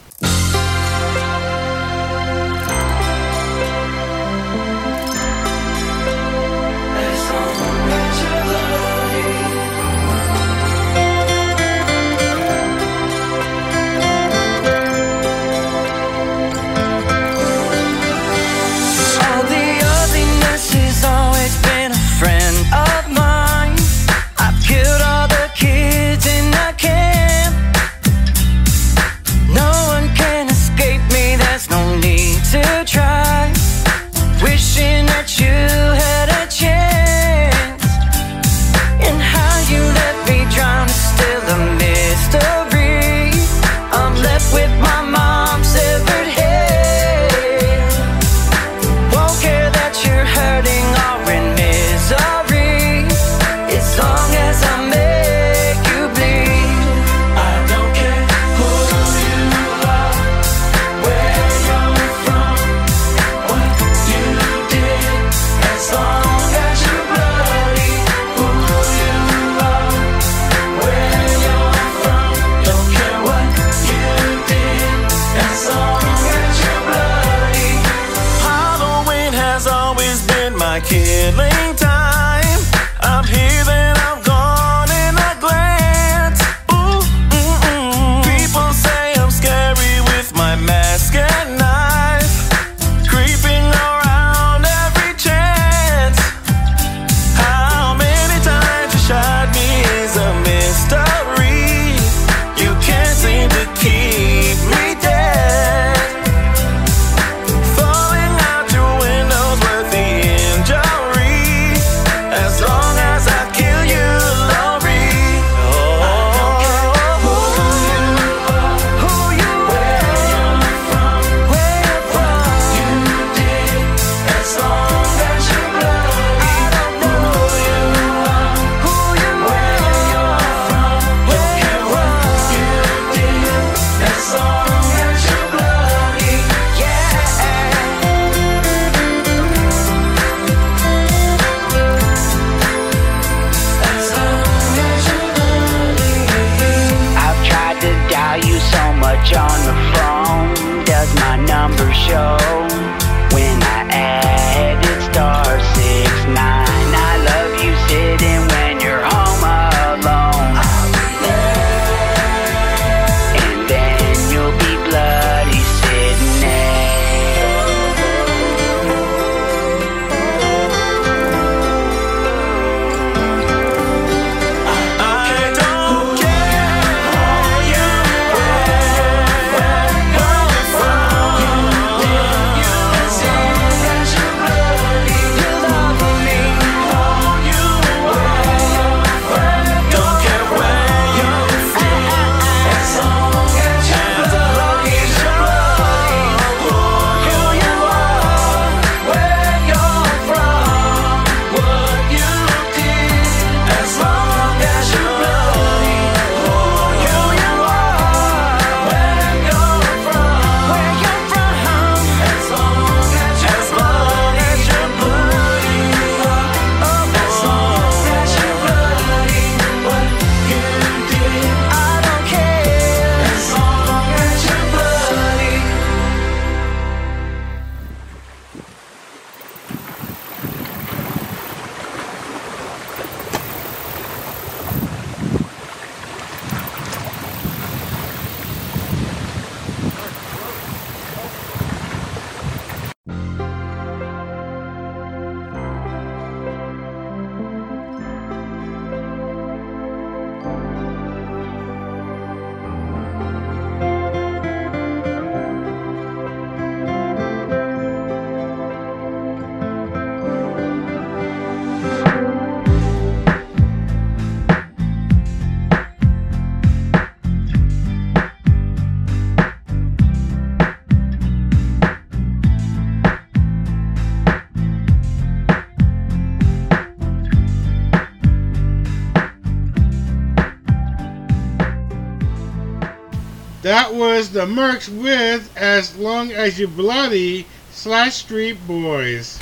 That was the Mercs with As Long As You Bloody slash Street Boys.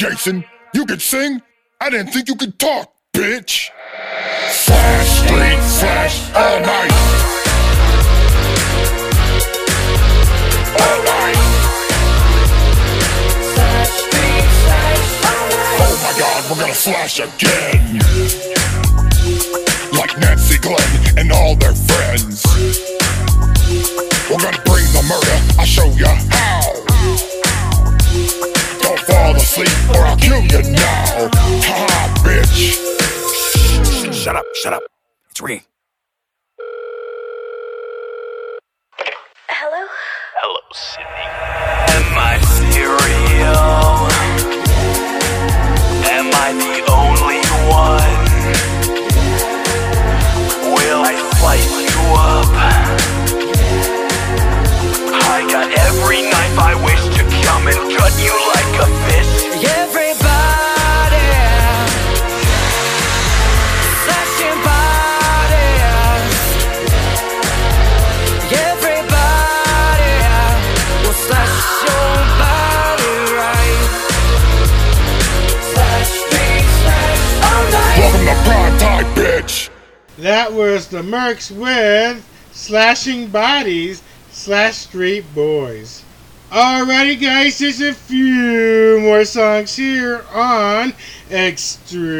Jason. You could sing? I didn't think you could talk, bitch. Slash, street, slash, all night. All night. Oh my god, we're gonna slash again. Like Nancy Glenn and all their friends. We're gonna bring the murder, I'll show you how. Don't fall asleep or I'll kill you now. Ha ha, bitch. Shut up, shut up. It's ringing. Hello? Hello, Sidney. Am I serial? Am I the only one? Will I slice you up? I got every knife I wish to come and That was the Mercs with Slashing Bodies slash Street Boys. Alrighty, guys, there's a few more songs here on Extreme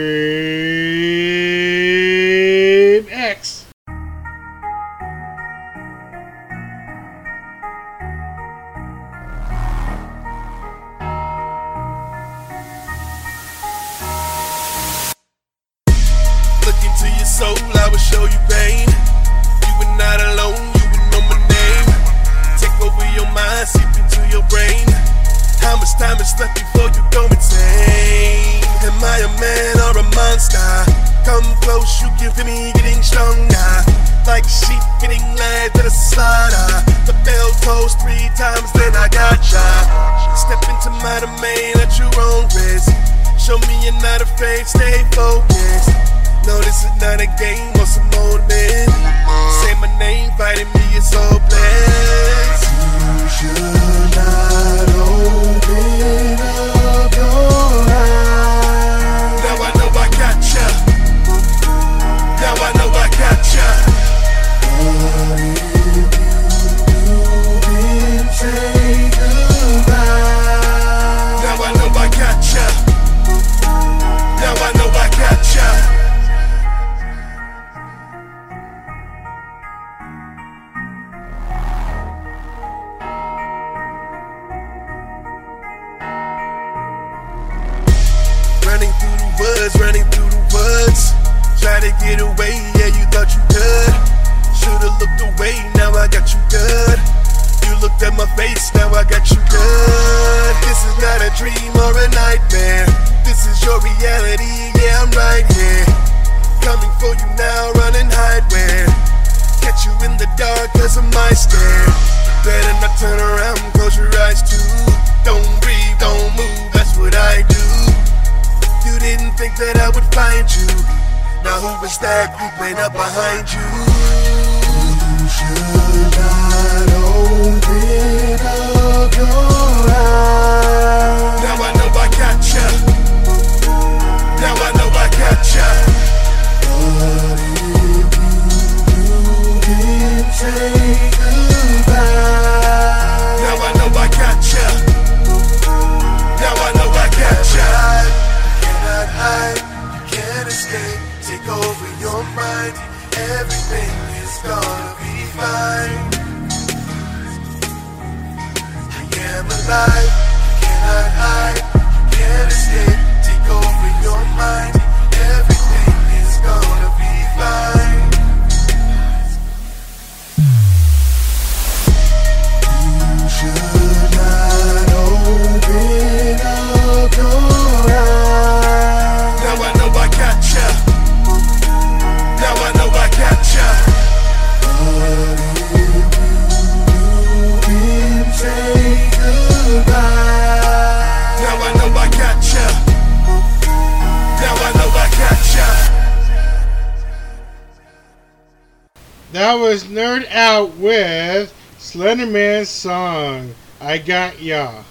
Out with Slenderman's song, I Got Ya.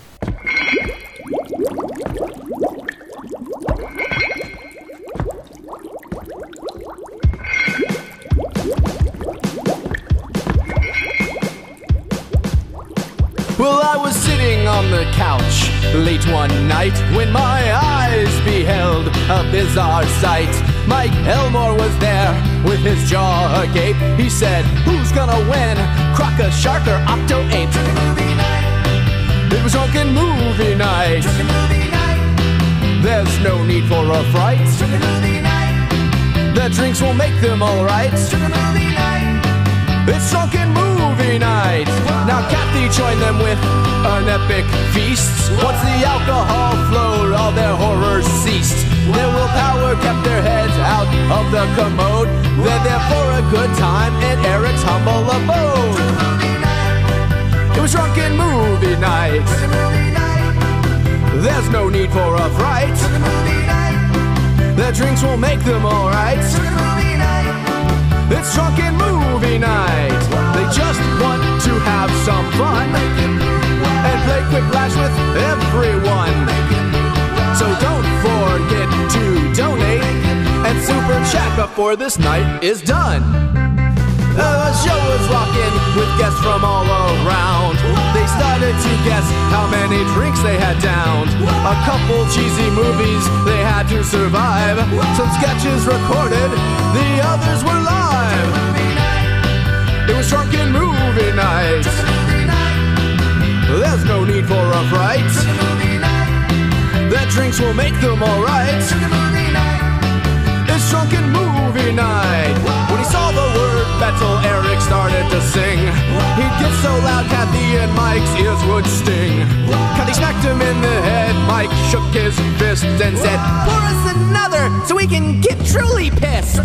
Well, I was sitting on the couch late one night when my eyes beheld a bizarre sight. Mike Elmore was there with his jaw agape. He said, Who's gonna win? Crocker, Shark, or Octo 8? It was drunken movie night. There's no need for a fright. The drinks will make them alright. It's drunken movie night. Now Kathy joined them with an epic feast. Once the alcohol flowed, all their horrors ceased. Their willpower kept their heads out of the commode. They're there for a good time in Eric's humble abode. It was drunken movie night. There's no need for a fright. The drinks will make them alright. It's drunken movie night. They just want to have some fun and play quick flash with everyone. So don't forget to donate and super chat before this night is done. The show was rocking with guests from all around. They started to guess how many drinks they had downed. A couple cheesy movies they had to survive. Some sketches recorded, the others were live. It was drunken movie night. There's no need for a fright. Drinks will make them alright. It's drunken movie night. When he saw the word metal, Eric started to sing. He'd get so loud, Kathy and Mike's ears would sting. Kathy smacked him in the head. Mike shook his fist and said, Pour us another so we can get truly pissed.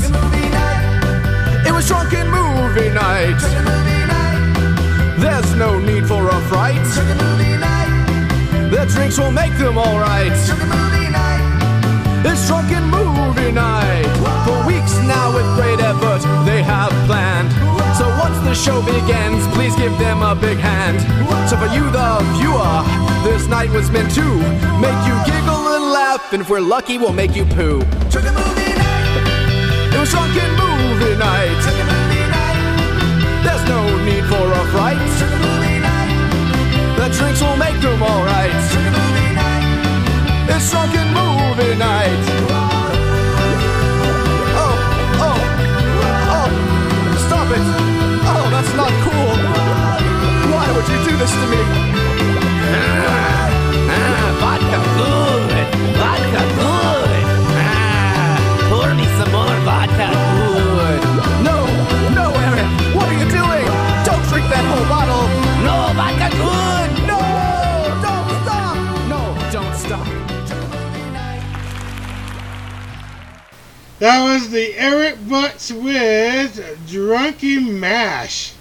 It was drunken movie night. There's no need for a fright. The The drinks will make them alright. It's drunken movie night. For weeks now, with great effort, they have planned. So once the show begins, please give them a big hand. So for you, the viewer, this night was meant to make you giggle and laugh, and if we're lucky, we'll make you poo. It was drunken movie night. There's no need for a fright. The drinks will make them alright. Night. Oh, oh, oh, stop it. Oh, that's not cool. Why would you do this to me? That was the Eric Butts with Drunky Mash.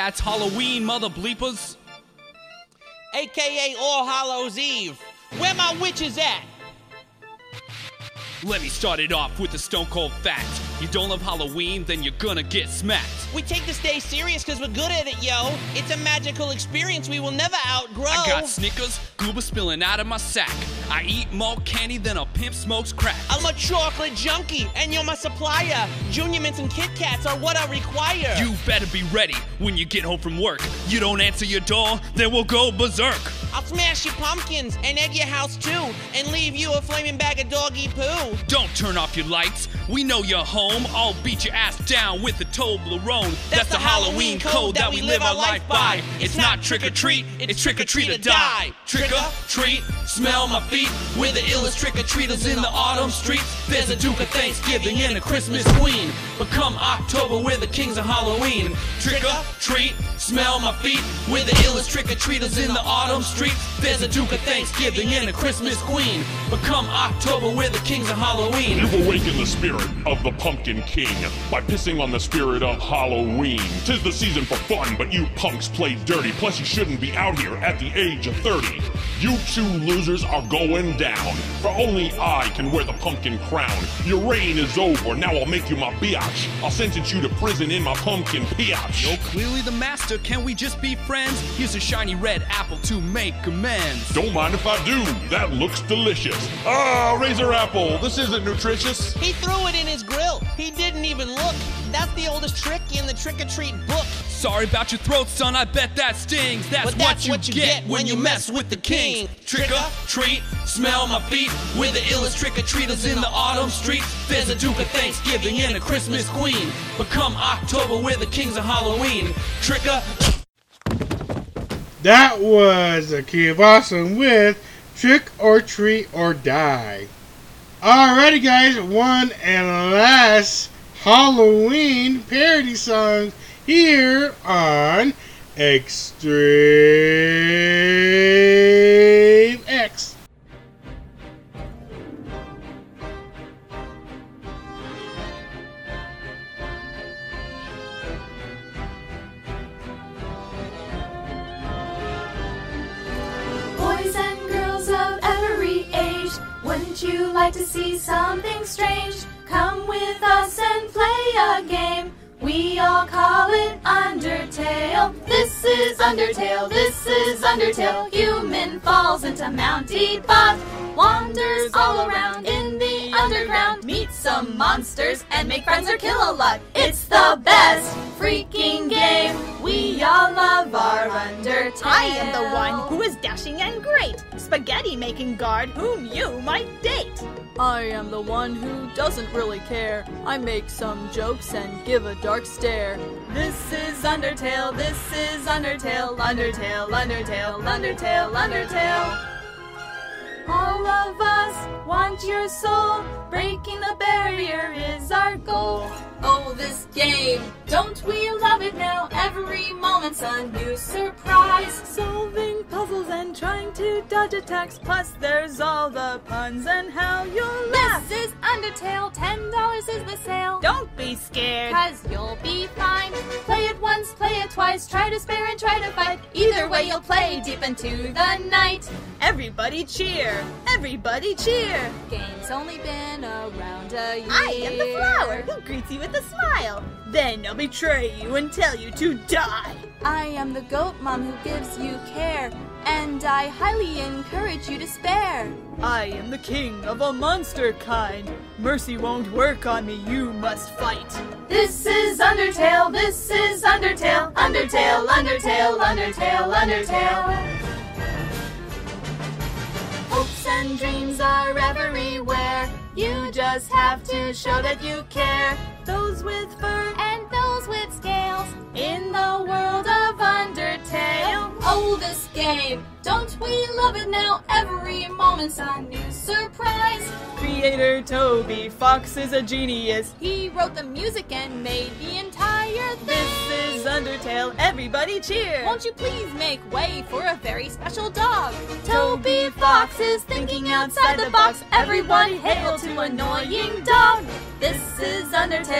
Yeah, it's Halloween, mother bleepers. AKA All Hallows Eve. Where my witches at? Let me start it off with a stone cold fact. You don't love Halloween, then you're gonna get smacked. We take this day serious because we're good at it, yo. It's a magical experience we will never outgrow. I got Snickers, goober spilling out of my sack. I eat more candy than a pimp smokes crack. I'm a chocolate junkie, and you're my supplier. Junior mints and Kit Kats are what I require. You better be ready when you get home from work. You don't answer your door, then we'll go berserk. I'll smash your pumpkins and egg your house too, and leave you a flaming bag of doggy poo. Don't turn off your lights. We know you're home. I'll beat your ass down with a Toblerone. That's, the Halloween code that we live our life by. It's not trick or treat, it's trick or treat or die. Trick or treat, smell my feet. We're the illest trick or treaters in the autumn streets. There's a Duke of Thanksgiving and a Christmas Queen. But come October, we're the kings of Halloween. Trick or treat, smell my feet. We're the illest trick-or-treaters in the autumn street. There's a Duke of Thanksgiving and a Christmas Queen. But come October, we're the kings of Halloween. You've awakened the spirit of the Pumpkin King by pissing on the spirit of Halloween. Tis the season for fun, but you punks play dirty. Plus, you shouldn't be out here at the age of 30. You two losers are going down, for only I can wear the pumpkin crown. Your reign is over, now I'll make you my biatch. I'll sentence you to prison in my pumpkin piatch. You're clearly the master, can we just be friends? Here's a shiny red apple to make amends. Don't mind if I do, that looks delicious. Ah, Razor Apple, this isn't nutritious. He threw it in his grill. He didn't even look. That's the oldest trick in the trick or treat book. Sorry about your throat, son. I bet that stings. That's, that's what you get when you mess with the king. Trick or treat, smell my feet. We're the illest trick or treaters in the autumn street. There's a Duke of Thanksgiving and a Christmas Queen. But come October, we're the kings of Halloween. Trick or That was a Key of Awesome with Trick or Treat or Die. Alrighty, guys, one and last Halloween parody song here on Extreme X. call it Undertale. This is Undertale, this is Undertale. Human falls into Mount Ebott, wanders all around in the underground, meets some monsters and make friends or kill a lot. It's the best freaking game. We all love our Undertale. I am the one who is dashing and great, spaghetti making guard whom you might date. I am the one who doesn't really care. I make some jokes and give a dark stare. This is Undertale, this is Undertale, Undertale, Undertale, Undertale, Undertale. All of us want your soul. Breaking the barrier is our goal. Oh, this game, don't we love it now? Every moment's a new surprise. Solving puzzles and trying to dodge attacks. Plus, there's all the puns and how you'll laugh. This is Undertale, ten dollars is the sale. Don't be scared. Cause you'll be fine. Play it once, play it twice, try to spare and try to fight. Either way, you'll play deep into the night. Everybody cheer! Everybody cheer! Game's only been around a year. I am the flower who greets you with a smile. Then I'll betray you and tell you to die. I am the goat mom who gives you care, and I highly encourage you to spare. I am the king of a monster kind. Mercy won't work on me, you must fight. This is Undertale, this is Undertale, Undertale, Undertale, Undertale, Undertale. Hopes and dreams are everywhere. You just have to show that you care. Those with fur and those with scales in the world of Undertale. Oh, this game, don't we love it now? Every moment's a new surprise. Creator Toby Fox is a genius. He wrote the music and made the entire thing. This is Undertale, everybody cheer! Won't you please make way for a very special dog? Toby Fox is thinking outside the box. Everyone hail to annoying dog. This is Undertale,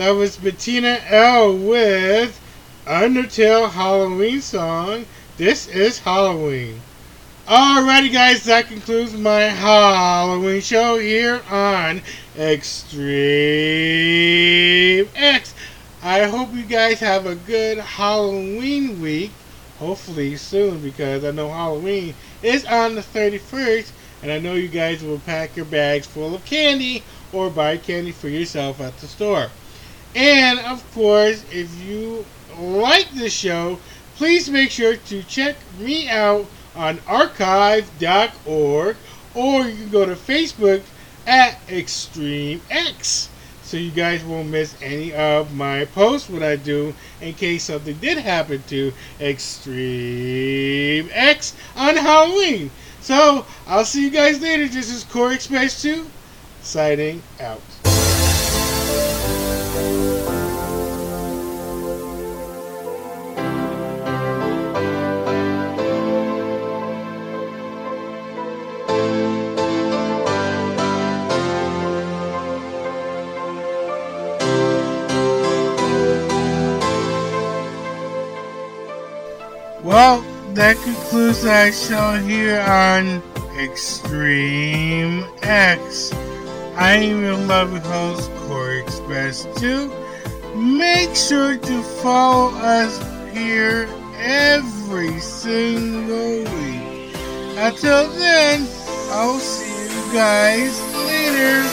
That was Bettina L with Undertale Halloween song. This is Halloween. Alrighty, guys, that concludes my Halloween show here on Extreme X. I hope you guys have a good Halloween week. Hopefully soon, because I know Halloween is on the 31st, and I know you guys will pack your bags full of candy or buy candy for yourself at the store. And of course, if you like the show, please make sure to check me out on archive.org or you can go to Facebook at Extreme X so you guys won't miss any of my posts when I do in case something did happen to ExtremeX on Halloween. So I'll see you guys later. This is Corey Express 2 signing out. Well, that concludes our show here on Extreme X. I am your loving host, Corey Express 2. Make sure to follow us here every single week. Until then, I'll see you guys later.